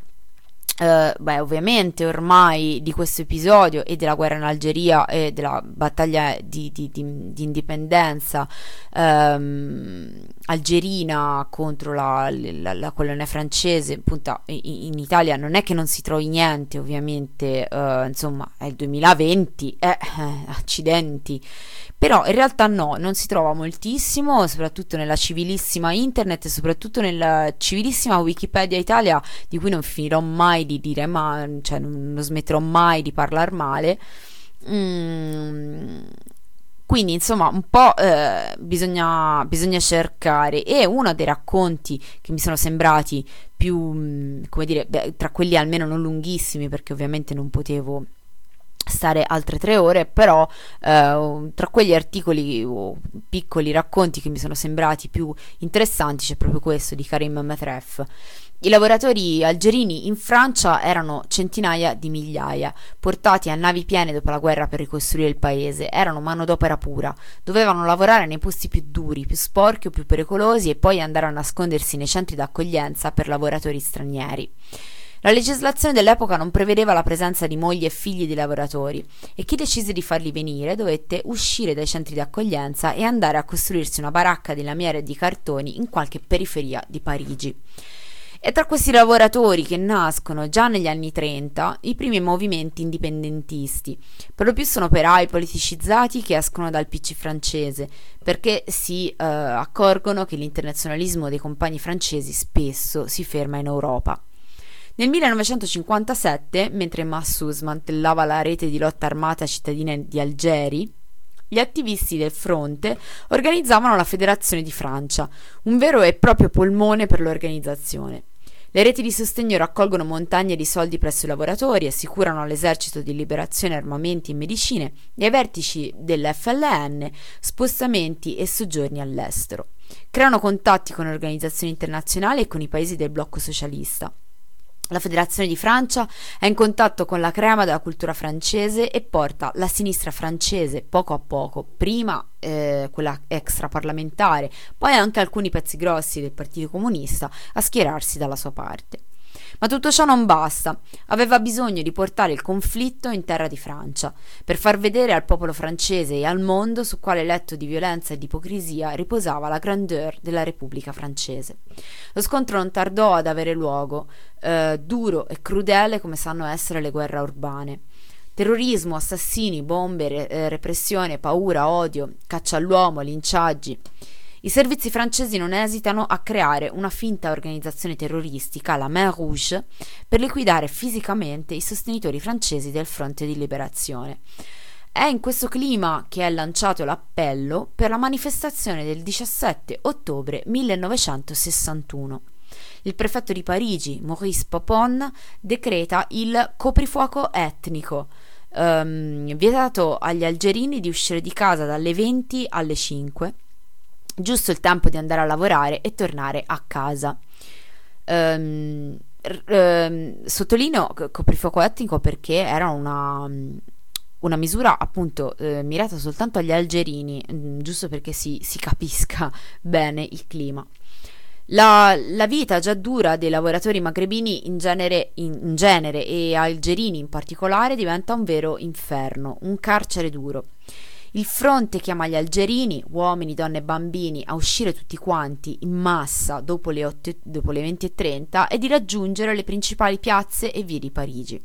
B: Uh, beh, ovviamente ormai di questo episodio e della guerra in Algeria e della battaglia di, di, di, di indipendenza um, algerina contro la, la, la, colonia francese, appunto in, in, Italia non è che non si trovi niente, ovviamente, uh, insomma, è il 2020, eh, eh, accidenti. Però in realtà no, non si trova moltissimo, soprattutto nella civilissima internet e soprattutto nella civilissima Wikipedia Italia, di cui non finirò mai di dire ma, cioè non, smetterò mai di parlare male. Mm, quindi insomma un po' eh, bisogna, bisogna, cercare e uno dei racconti che mi sono sembrati più, mm, come dire, beh, tra quelli almeno non lunghissimi perché ovviamente non potevo stare altre tre ore, però eh, tra quegli articoli o piccoli racconti che mi sono sembrati più interessanti c'è proprio questo di Karim Metref. I lavoratori algerini in Francia erano centinaia di migliaia, portati a navi piene dopo la guerra per ricostruire il paese, erano manodopera pura, dovevano lavorare nei posti più duri, più sporchi o più pericolosi e poi andare a nascondersi nei centri d'accoglienza per lavoratori stranieri. La legislazione dell'epoca non prevedeva la presenza di mogli e figli di lavoratori e chi decise di farli venire dovette uscire dai centri di accoglienza e andare a costruirsi una baracca di lamiere e di cartoni in qualche periferia di Parigi. E tra questi lavoratori che nascono già negli anni 30 i primi movimenti indipendentisti. Per lo più sono operai politicizzati che escono dal PC francese perché si eh, accorgono che l'internazionalismo dei compagni francesi spesso si ferma in Europa. Nel 1957, mentre Massou smantellava la rete di lotta armata cittadina di Algeri, gli attivisti del fronte organizzavano la Federazione di Francia, un vero e proprio polmone per l'organizzazione. Le reti di sostegno raccolgono montagne di soldi presso i lavoratori, assicurano all'esercito di liberazione armamenti e medicine e ai vertici dell'FLN spostamenti e soggiorni all'estero. Creano contatti con organizzazioni internazionali e con i paesi del blocco socialista. La Federazione di Francia è in contatto con la crema della cultura francese e porta la sinistra francese poco a poco, prima eh, quella extraparlamentare, poi anche alcuni pezzi grossi del Partito Comunista a schierarsi dalla sua parte. Ma tutto ciò non basta. Aveva bisogno di portare il conflitto in terra di Francia, per far vedere al popolo francese e al mondo su quale letto di violenza e di ipocrisia riposava la grandeur della Repubblica francese. Lo scontro non tardò ad avere luogo, eh, duro e crudele come sanno essere le guerre urbane. Terrorismo, assassini, bombe, re- eh, repressione, paura, odio, caccia all'uomo, linciaggi. I servizi francesi non esitano a creare una finta organizzazione terroristica, la Main Rouge, per liquidare fisicamente i sostenitori francesi del fronte di liberazione. È in questo clima che è lanciato l'appello per la manifestazione del 17 ottobre 1961. Il prefetto di Parigi, Maurice Popon, decreta il coprifuoco etnico, um, vietato agli algerini di uscire di casa dalle 20 alle 5 giusto il tempo di andare a lavorare e tornare a casa. Um, um, sottolineo coprifuoco etnico perché era una, una misura appunto eh, mirata soltanto agli algerini, mm, giusto perché si, si capisca [laughs] bene il clima. La, la, vita già dura dei lavoratori magrebini in genere, in, in genere e algerini in particolare diventa un vero inferno, un carcere duro. Il fronte chiama gli algerini, uomini, donne e bambini, a uscire tutti quanti in massa dopo le, 8, dopo le 20.30 e di raggiungere le principali piazze e vie di Parigi.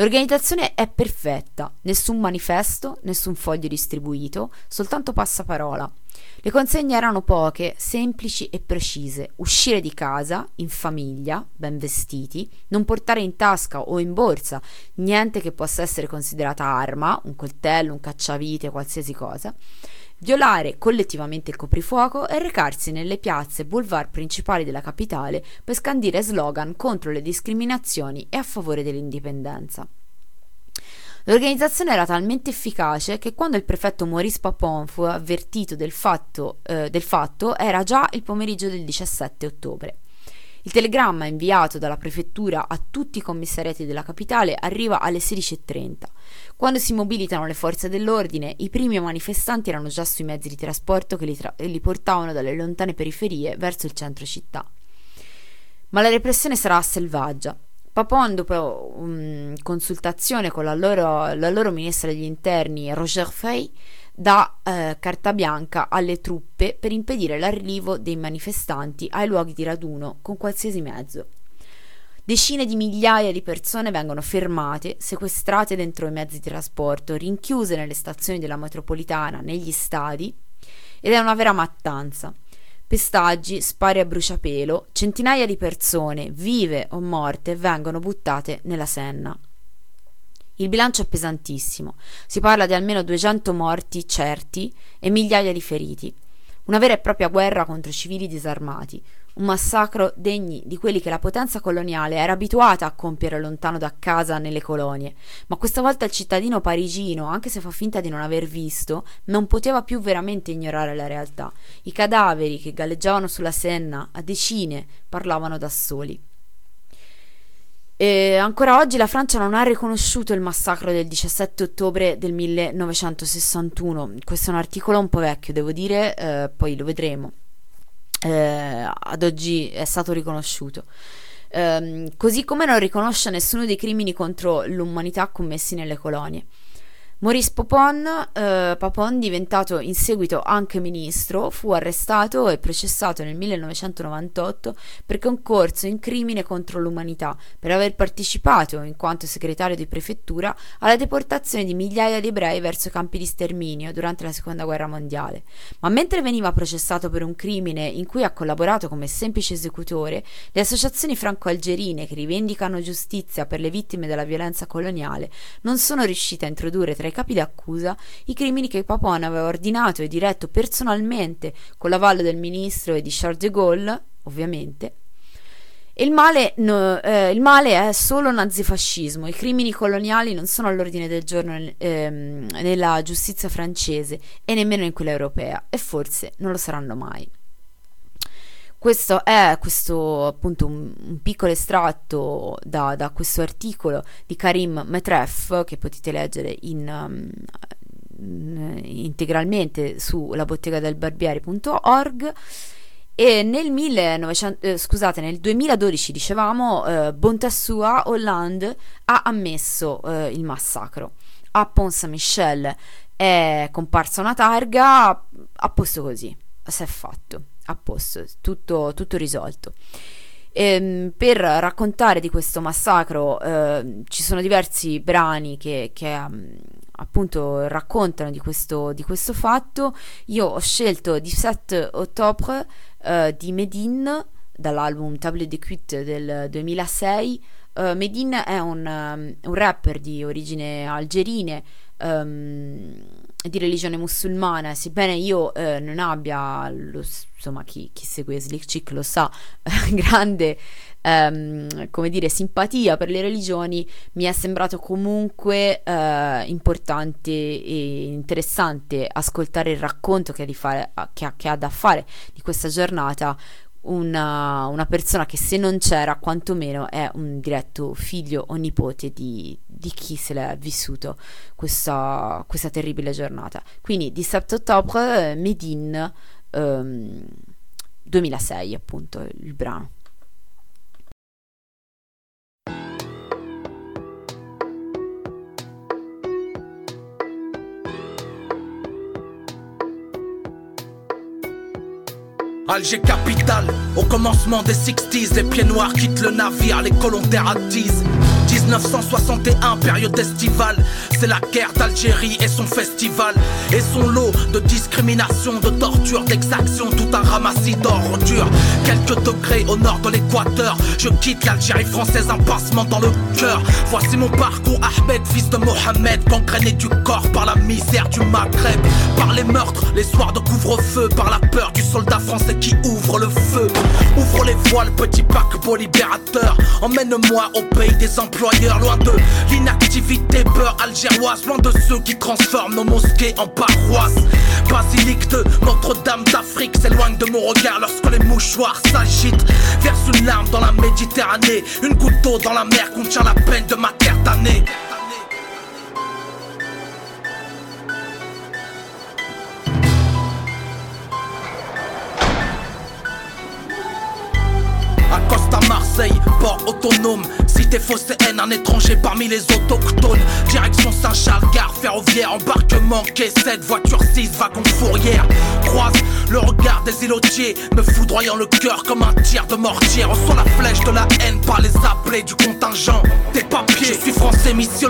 B: L'organizzazione è perfetta, nessun manifesto, nessun foglio distribuito, soltanto passaparola. Le consegne erano poche, semplici e precise. Uscire di casa, in famiglia, ben vestiti, non portare in tasca o in borsa niente che possa essere considerata arma, un coltello, un cacciavite, qualsiasi cosa violare collettivamente il coprifuoco e recarsi nelle piazze e boulevard principali della capitale per scandire slogan contro le discriminazioni e a favore dell'indipendenza. L'organizzazione era talmente efficace che quando il prefetto Maurice Papon fu avvertito del fatto, eh, del fatto era già il pomeriggio del 17 ottobre. Il telegramma inviato dalla prefettura a tutti i commissariati della capitale arriva alle 16.30. Quando si mobilitano le forze dell'ordine, i primi manifestanti erano già sui mezzi di trasporto che li, tra- li portavano dalle lontane periferie verso il centro città. Ma la repressione sarà selvaggia. Papon, dopo um, consultazione con la loro, la loro ministra degli interni, Roger Fay, dà eh, carta bianca alle truppe per impedire l'arrivo dei manifestanti ai luoghi di raduno con qualsiasi mezzo. Decine di migliaia di persone vengono fermate, sequestrate dentro i mezzi di trasporto, rinchiuse nelle stazioni della metropolitana, negli stadi, ed è una vera mattanza. Pestaggi, spari a bruciapelo, centinaia di persone, vive o morte, vengono buttate nella Senna. Il bilancio è pesantissimo, si parla di almeno 200 morti certi e migliaia di feriti. Una vera e propria guerra contro civili disarmati, un massacro degni di quelli che la potenza coloniale era abituata a compiere lontano da casa nelle colonie, ma questa volta il cittadino parigino, anche se fa finta di non aver visto, non poteva più veramente ignorare la realtà. I cadaveri che galleggiavano sulla Senna a decine parlavano da soli. E ancora oggi la Francia non ha riconosciuto il massacro del 17 ottobre del 1961. Questo è un articolo un po' vecchio, devo dire, eh, poi lo vedremo. Eh, ad oggi è stato riconosciuto. Eh, così come non riconosce nessuno dei crimini contro l'umanità commessi nelle colonie. Maurice Papon, eh, Papon, diventato in seguito anche ministro, fu arrestato e processato nel 1998 per concorso in crimine contro l'umanità, per aver partecipato, in quanto segretario di prefettura, alla deportazione di migliaia di ebrei verso campi di sterminio durante la seconda guerra mondiale. Ma mentre veniva processato per un crimine in cui ha collaborato come semplice esecutore, le associazioni franco-algerine che rivendicano giustizia per le vittime della violenza coloniale non sono riuscite a introdurre tra i capi d'accusa i crimini che Papon aveva ordinato e diretto personalmente con l'avallo del ministro e di Charles de Gaulle, ovviamente. Il male, no, eh, il male, è solo nazifascismo, i crimini coloniali non sono all'ordine del giorno ehm, nella giustizia francese e nemmeno in quella europea e forse non lo saranno mai. Questo è questo, appunto un, un piccolo estratto da, da, questo articolo di Karim Metref che potete leggere in, um, integralmente su labottegadelbarbieri.org e nel, 1900, eh, scusate, nel 2012 dicevamo eh, sua Hollande ha ammesso eh, il massacro. A Pont Saint-Michel è comparsa una targa a posto così si è fatto a posto, tutto, tutto risolto. E, ehm, per raccontare di questo massacro eh, ci sono diversi brani che, che um, appunto raccontano di questo, di questo, fatto. Io ho scelto 17 ottobre eh, di Medin dall'album Table de Cuite del 2006. Uh, Medin è un, um, un, rapper di origine algerine. Um, di religione musulmana, sebbene io eh, non abbia, lo, insomma chi, chi, segue Slick Chick lo sa, [laughs] grande, ehm, come dire, simpatia per le religioni, mi è sembrato comunque eh, importante e interessante ascoltare il racconto che ha, fare, che, ha, che ha da fare di questa giornata una, una, persona che se non c'era quantomeno è un diretto figlio o nipote di, di chi se l'è vissuto questa, questa terribile giornata. Quindi 17 ottobre, Medin, um, 2006 appunto il brano.
L: Alger capitale, au commencement des 60s, les pieds noirs quittent le navire, les colons attisent. 1961, période estivale. C'est la guerre d'Algérie et son festival. Et son lot de discrimination, de torture, d'exaction, tout un ramassis d'ordures. Quelques degrés au nord de l'équateur. Je quitte l'Algérie française, un passement dans le cœur. Voici mon parcours, Ahmed, fils de Mohamed, gangréné du corps par la misère du Maghreb. Par les meurtres, les soirs de couvre-feu, par la peur du soldat français qui ouvre le feu. Ouvre les voiles, petit paquebot libérateur. Emmène-moi au pays des employeurs, loin de l'inactivité peur algéroise, loin de ceux qui transforment nos mosquées en paroisses. Basilique de Notre-Dame d'Afrique s'éloigne de mon regard lorsque les mouchoirs s'agitent. Verse une larme dans la Méditerranée, une goutte d'eau dans la mer contient la peine de ma terre damnée. Port autonome. Cité phocéenne, un étranger parmi les autochtones. Direction Saint-Charles, gare ferroviaire, embarquement, quai 7, voiture 6, wagon fourrière. Croise le regard des îlotiers, me foudroyant le cœur comme un tir de mortier. Reçois la flèche de la haine par les appelés du contingent. Des papiers, je suis français, mission.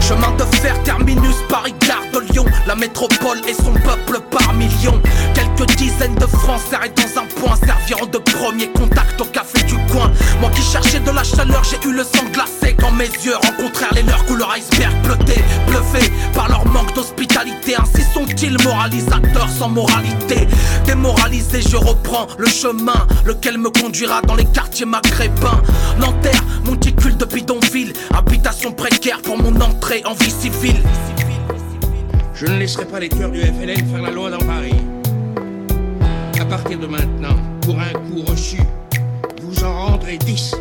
L: Chemin de fer, terminus, Paris. La métropole et son peuple par millions. Quelques dizaines de Français arrêtent dans un point, serviront de premier contact au café du coin. Moi qui cherchais de la chaleur, j'ai eu le sang glacé quand mes yeux rencontrèrent les leurs couleur iceberg bleuté, bluffé par leur manque d'hospitalité. Ainsi sont-ils moralisateurs sans moralité. Démoralisé, je reprends le chemin, lequel me conduira dans les quartiers maghrébins. Nanterre, monticule de bidonville, habitation précaire pour mon entrée en vie civile.
M: Je ne laisserai pas les cœurs du FLN faire la loi dans Paris. À partir de maintenant, pour un coup reçu, vous en rendrez 10.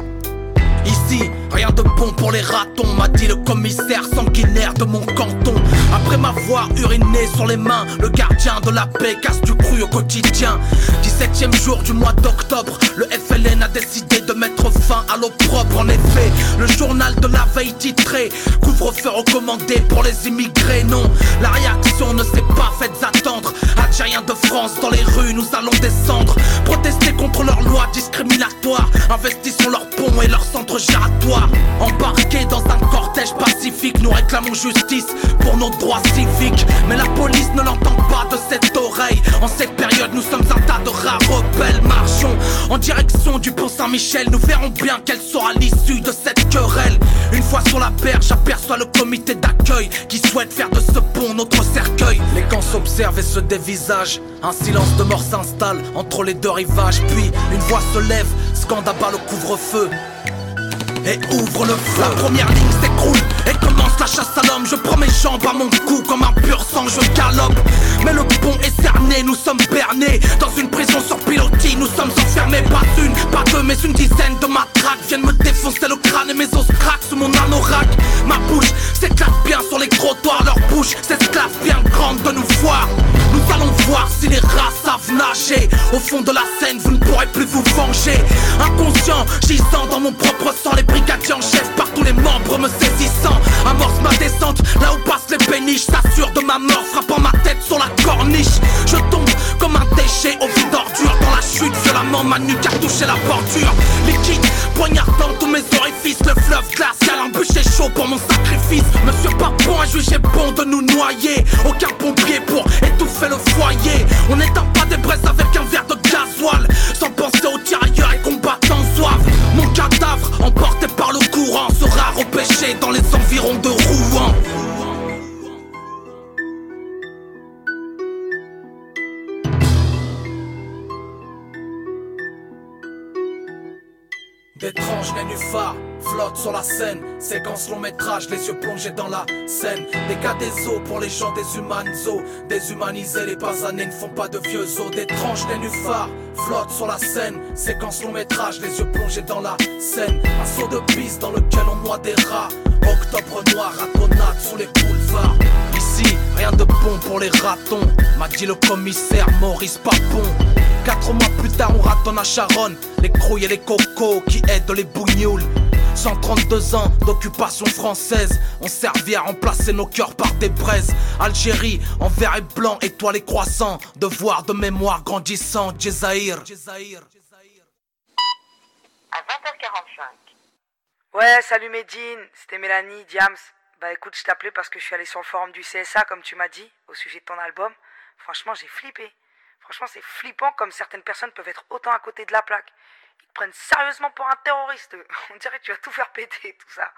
L: Ici, rien de bon pour les ratons, m'a dit le commissaire sanguinaire de mon canton. Après m'avoir uriné sur les mains, le gardien de la paix casse du cru au quotidien. 17ème jour du mois d'octobre, le FLN a décidé de mettre fin à l'opprobre. En effet, le journal de la veille titré Couvre-feu recommandé pour les immigrés. Non, la réaction ne s'est pas faite attendre. Algériens de France dans les rues, nous allons descendre. Protester contre leurs lois discriminatoires. Investissons leurs ponts et leurs centres Embarqués dans un cortège pacifique, nous réclamons justice pour nos droits civiques. Mais la police ne l'entend pas de cette oreille. En cette période, nous sommes un tas de rares rebelles. Marchons en direction du pont Saint-Michel. Nous verrons bien quelle sera l'issue de cette querelle. Une fois sur la berge, j'aperçois le comité d'accueil qui souhaite faire de ce pont notre cercueil. Les camps s'observent et se dévisagent. Un silence de mort s'installe entre les deux rivages. Puis une voix se lève, scande à bas le couvre-feu et ouvre le feu. La première ligne s'écroule et commence la chasse à l'homme. Je prends mes jambes à mon cou comme un pur sang, je galope. Mais le pont est cerné, nous sommes bernés dans une prison sur pilotis. Nous sommes enfermés, pas une, pas deux, mais une dizaine de matraques viennent me défoncer le crâne et mes os craquent sous mon anorak. Ma bouche s'éclate bien sur les trottoirs, leur bouche s'esclave bien grande de nous voir. Nous allons voir si les rats savent nager. Au fond de la scène, vous ne pourrez plus vous venger. Inconscient, gisant dans mon propre sang, les brigadiers en chef par tous les membres me saisissant. Amorce ma descente, là où passent les péniches, s'assure de ma mort, frappant ma tête sur la corniche. Je tombe comme un déchet au vide d'ordure dans la chute, violemment ma nuque a touché la bordure. Liquide, poignardant tous mes orifices, le fleuve glacial, un bûcher chaud pour mon sacrifice. Monsieur pas bon à juger bon de nous noyer. Aucun pompier pour étouffer le foyer. On n'éteint pas des braises avec un verre de gasoil, sans penser aux tirailleurs et combattants soif. Mon cadavre, emporté courant, sera repêché dans les environs de Rouen. D'étranges nénuphars flottent sur la scène. Séquence long métrage, les yeux plongés dans la scène. Des cas des eaux pour les gens des humanos Déshumanisés, les basanés ne font pas de vieux os. D'étranges nénuphars flottent sur la scène. Séquence long métrage, les yeux plongés dans la scène. Un saut de piste dans lequel on noie des rats. Octobre noir, ratonnade sous les boulevards. Ici, rien de bon pour les ratons. M'a dit le commissaire Maurice Papon Quatre mois plus tard, on ratonne à Charonne Les crouilles et les cocos qui aident les bougnoules 132 ans d'occupation française ont servi à remplacer nos cœurs par des braises. Algérie en vert et blanc, étoilé croissant, devoir de mémoire grandissant, Djezaïr.
N: À 20h45, Ouais, salut Medine, c'était Mélanie, Diams. Bah écoute, je t'appelais parce que je suis allé sur le forum du CSA, comme tu m'as dit, au sujet de ton album. Franchement, j'ai flippé. Franchement, c'est flippant comme certaines personnes peuvent être autant à côté de la plaque. Ils te prennent sérieusement pour un terroriste. [laughs] On dirait que tu vas tout faire péter, tout ça.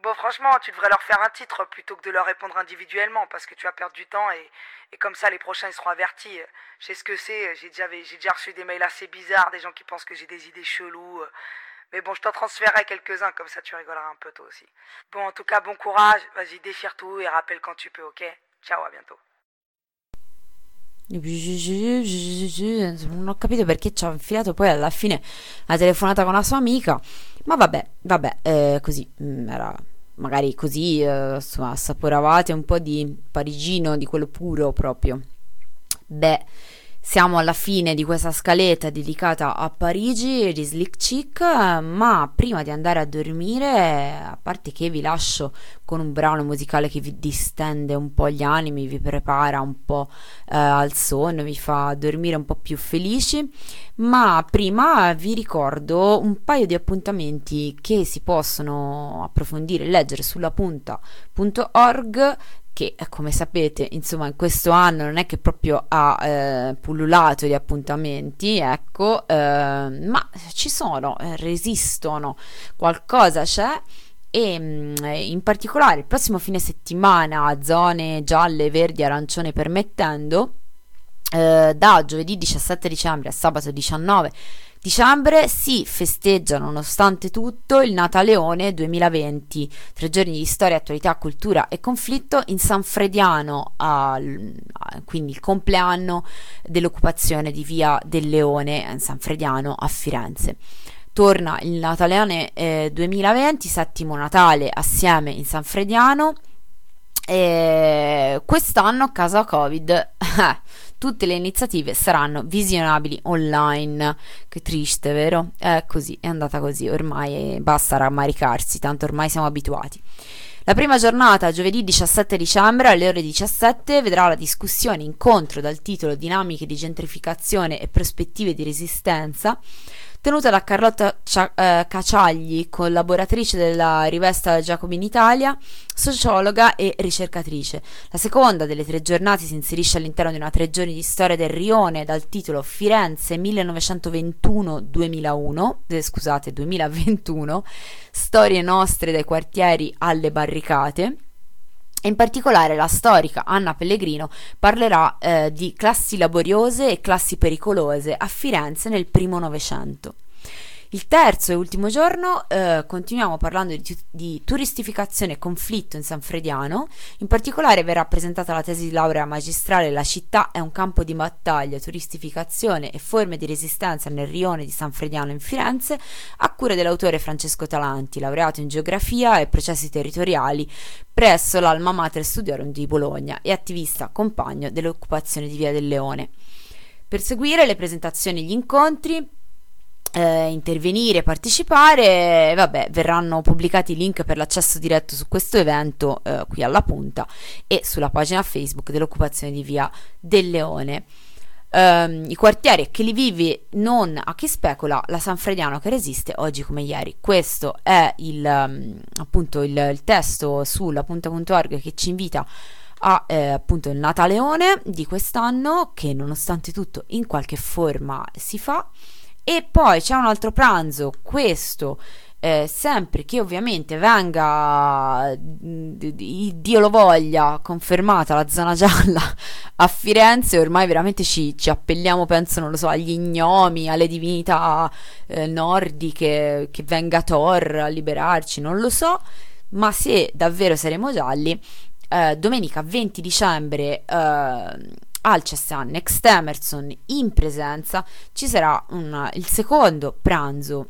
N: Bon, franchement, tu devrais leur faire un titre plutôt que de leur répondre individuellement parce que tu vas perdre du temps et, et comme ça, les prochains, seront avertis. Je sais ce que c'est. J'ai déjà, j'ai déjà reçu des mails assez bizarres, des gens qui pensent que j'ai des idées cheloues. Mais bon, je t'en transférerai quelques-uns, comme ça tu rigoleras un peu toi aussi. Bon, en tout cas, bon courage. Vas-y, déchire tout et rappelle quand tu peux, ok? Ciao, à bientôt.
B: Non ho capito perché ci ha infilato poi alla fine la telefonata con la sua amica. Ma vabbè, vabbè, eh, così mm, era magari così, eh, insomma, assaporavate un po' di parigino, di quello puro proprio. Beh, siamo alla fine di questa scaletta dedicata a Parigi di Slick Chick, ma prima di andare a dormire, a parte che vi lascio con un brano musicale che vi distende un po' gli animi, vi prepara un po' eh, al sonno, vi fa dormire un po' più felici, ma prima vi ricordo un paio di appuntamenti che si possono approfondire e leggere sulla punta.org che come sapete insomma in questo anno non è che proprio ha eh, pullulato di appuntamenti ecco eh, ma ci sono eh, resistono qualcosa c'è e mm, in particolare il prossimo fine settimana zone gialle verdi arancione permettendo eh, da giovedì 17 dicembre a sabato 19 dicembre si festeggia nonostante tutto il Nataleone 2020, tre giorni di storia, attualità, cultura e conflitto in San Frediano, al, quindi il compleanno dell'occupazione di Via del Leone in San Frediano a Firenze. Torna il Nataleone eh, 2020, settimo Natale assieme in San Frediano. E quest'anno a causa Covid [laughs] tutte le iniziative saranno visionabili online. Che triste, vero? È così, è andata così, ormai basta rammaricarsi, tanto ormai siamo abituati. La prima giornata, giovedì 17 dicembre alle ore 17, vedrà la discussione incontro dal titolo Dinamiche di gentrificazione e prospettive di resistenza tenuta da Carlotta Cia- eh, Caciagli, collaboratrice della rivista Giacobin Italia, sociologa e ricercatrice. La seconda delle tre giornate si inserisce all'interno di una tre giorni di storia del Rione dal titolo Firenze 1921-2001, eh, scusate, 2021, storie nostre dai quartieri alle barricate. In particolare la storica Anna Pellegrino parlerà eh, di classi laboriose e classi pericolose a Firenze nel primo Novecento. Il terzo e ultimo giorno eh, continuiamo parlando di, di, turistificazione e conflitto in San Frediano, in particolare verrà presentata la tesi di laurea magistrale La città è un campo di battaglia, turistificazione e forme di resistenza nel rione di San Frediano in Firenze, a cura dell'autore Francesco Talanti, laureato in geografia e processi territoriali presso l'Alma Mater Studiorum di Bologna e attivista compagno dell'occupazione di Via del Leone. Per seguire le presentazioni e gli incontri eh, intervenire, partecipare, vabbè, verranno pubblicati i link per l'accesso diretto su questo evento eh, qui alla punta e sulla pagina Facebook dell'occupazione di Via del Leone. Um, I quartieri che li vivi non a chi specula, la San Frediano che resiste oggi come ieri. Questo è il, um, appunto il, il testo sulla punta.org che ci invita a eh, appunto il Nataleone di quest'anno che nonostante tutto in qualche forma si fa e poi c'è un altro pranzo, questo eh, sempre che ovviamente venga, Dio lo voglia, confermata la zona [laughs] gialla a Firenze, ormai veramente ci, ci appelliamo, penso, non lo so, agli gnomi, alle divinità eh, nordiche, che venga Thor a liberarci, non lo so, ma se davvero saremo gialli, eh, domenica 20 dicembre eh, al CSA Next Emerson in presenza ci sarà un, il secondo pranzo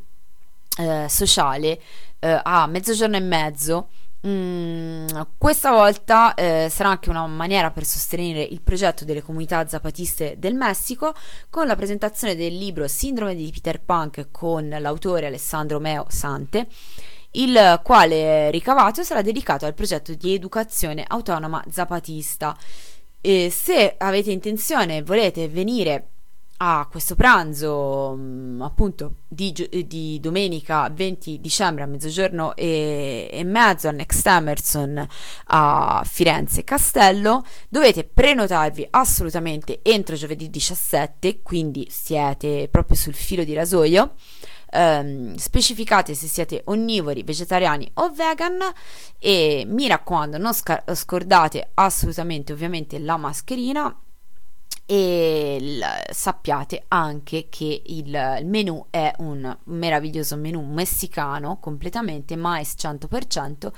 B: eh, sociale eh, a mezzogiorno e mezzo. Mm, questa volta eh, sarà anche una maniera per sostenere il progetto delle comunità zapatiste del Messico con la presentazione del libro Sindrome di Peter Punk con l'autore Alessandro Meo Sante il quale ricavato sarà dedicato al progetto di educazione autonoma zapatista e se avete intenzione e volete venire a questo pranzo mh, appunto di, di domenica 20 dicembre a mezzogiorno e, e mezzo al Next Emerson a Firenze Castello dovete prenotarvi assolutamente entro giovedì 17 quindi siete proprio sul filo di rasoio ehm, specificate se siete onnivori, vegetariani o vegan. E mi raccomando non sca- scordate assolutamente ovviamente la mascherina e l- sappiate anche che il, il menù è un meraviglioso menù messicano completamente mais 100%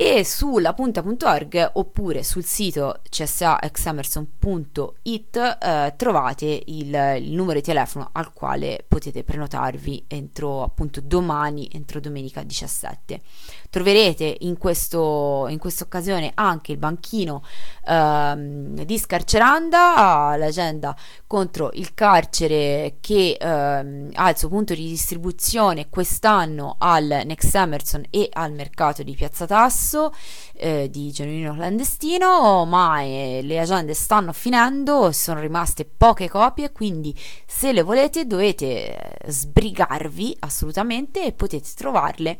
B: e sulla punta.org oppure sul sito csaexamerson.it eh, trovate il, il, numero di telefono al quale potete prenotarvi entro appunto domani, entro domenica 17. Troverete in, questo, in questa occasione anche il banchino ehm, di Scarceranda, l'agenda contro il carcere che ehm, ha il suo punto di distribuzione quest'anno al Next Emerson e al mercato di Piazza Tasso eh, di Genuino Clandestino, ma eh, le agende stanno finendo, sono rimaste poche copie, quindi se le volete dovete eh, sbrigarvi assolutamente e potete trovarle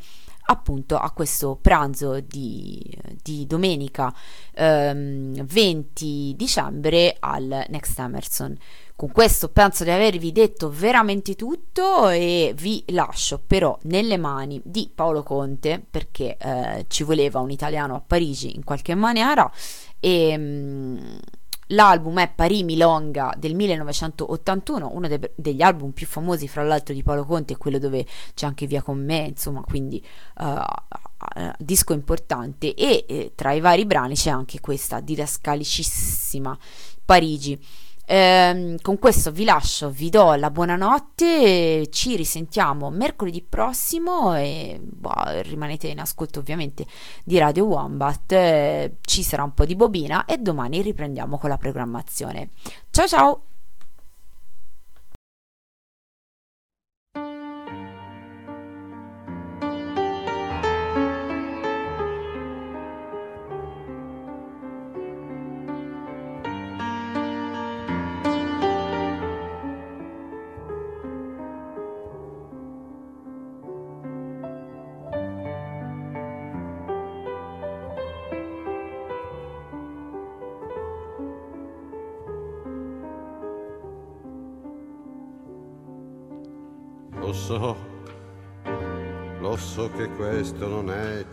B: appunto a questo pranzo di, di domenica ehm, 20 dicembre al Next Emerson. Con questo penso di avervi detto veramente tutto e vi lascio però nelle mani di Paolo Conte perché eh, ci voleva un italiano a Parigi in qualche maniera e mh, mm, L'album è Parì Milonga del 1981, uno de- degli album più famosi fra l'altro di Paolo Conte, quello dove c'è anche Via con me, insomma, quindi uh, disco importante e eh, tra i vari brani c'è anche questa didascalicissima Parigi. Ehm, con questo vi lascio, vi do la buonanotte, ci risentiamo mercoledì prossimo e boh, rimanete in ascolto ovviamente di Radio Wombat, eh, ci sarà un po' di bobina e domani riprendiamo con la programmazione. Ciao ciao!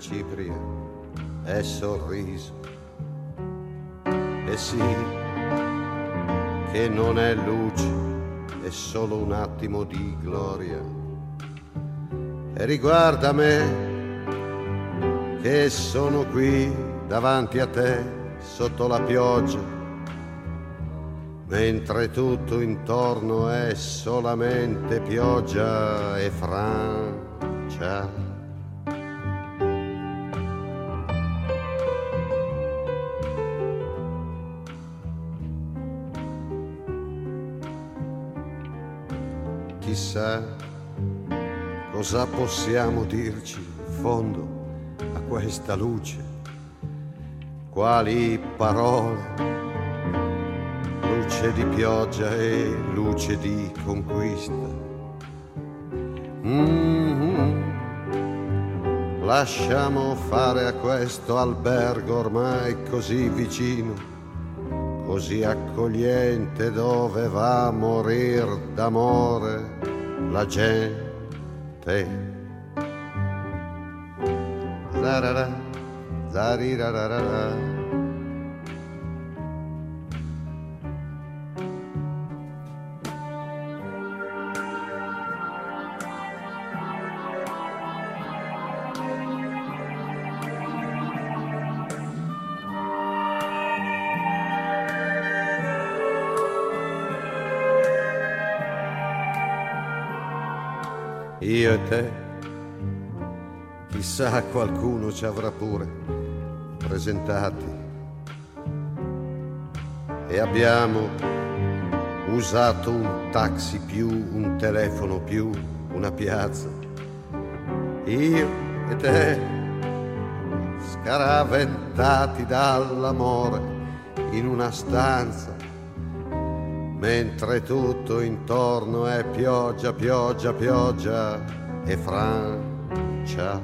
O: Cipria, è sorriso. E sì, che non è luce, è solo un attimo di gloria. E riguarda me, che sono qui davanti a te, sotto la pioggia mentre tutto intorno è solamente pioggia e Francia. Chissà cosa possiamo dirci in fondo a questa luce, quali parole luce di pioggia e luce di conquista. Mm-hmm. Lasciamo fare a questo albergo ormai così vicino, così accogliente dove va a morir d'amore la gente. Zarara, zarirarara. Io e te, chissà qualcuno ci avrà pure presentati. E abbiamo usato un taxi più, un telefono più, una piazza. Io e te, scaraventati dall'amore in una stanza mentre tutto intorno è pioggia, pioggia, pioggia e Francia.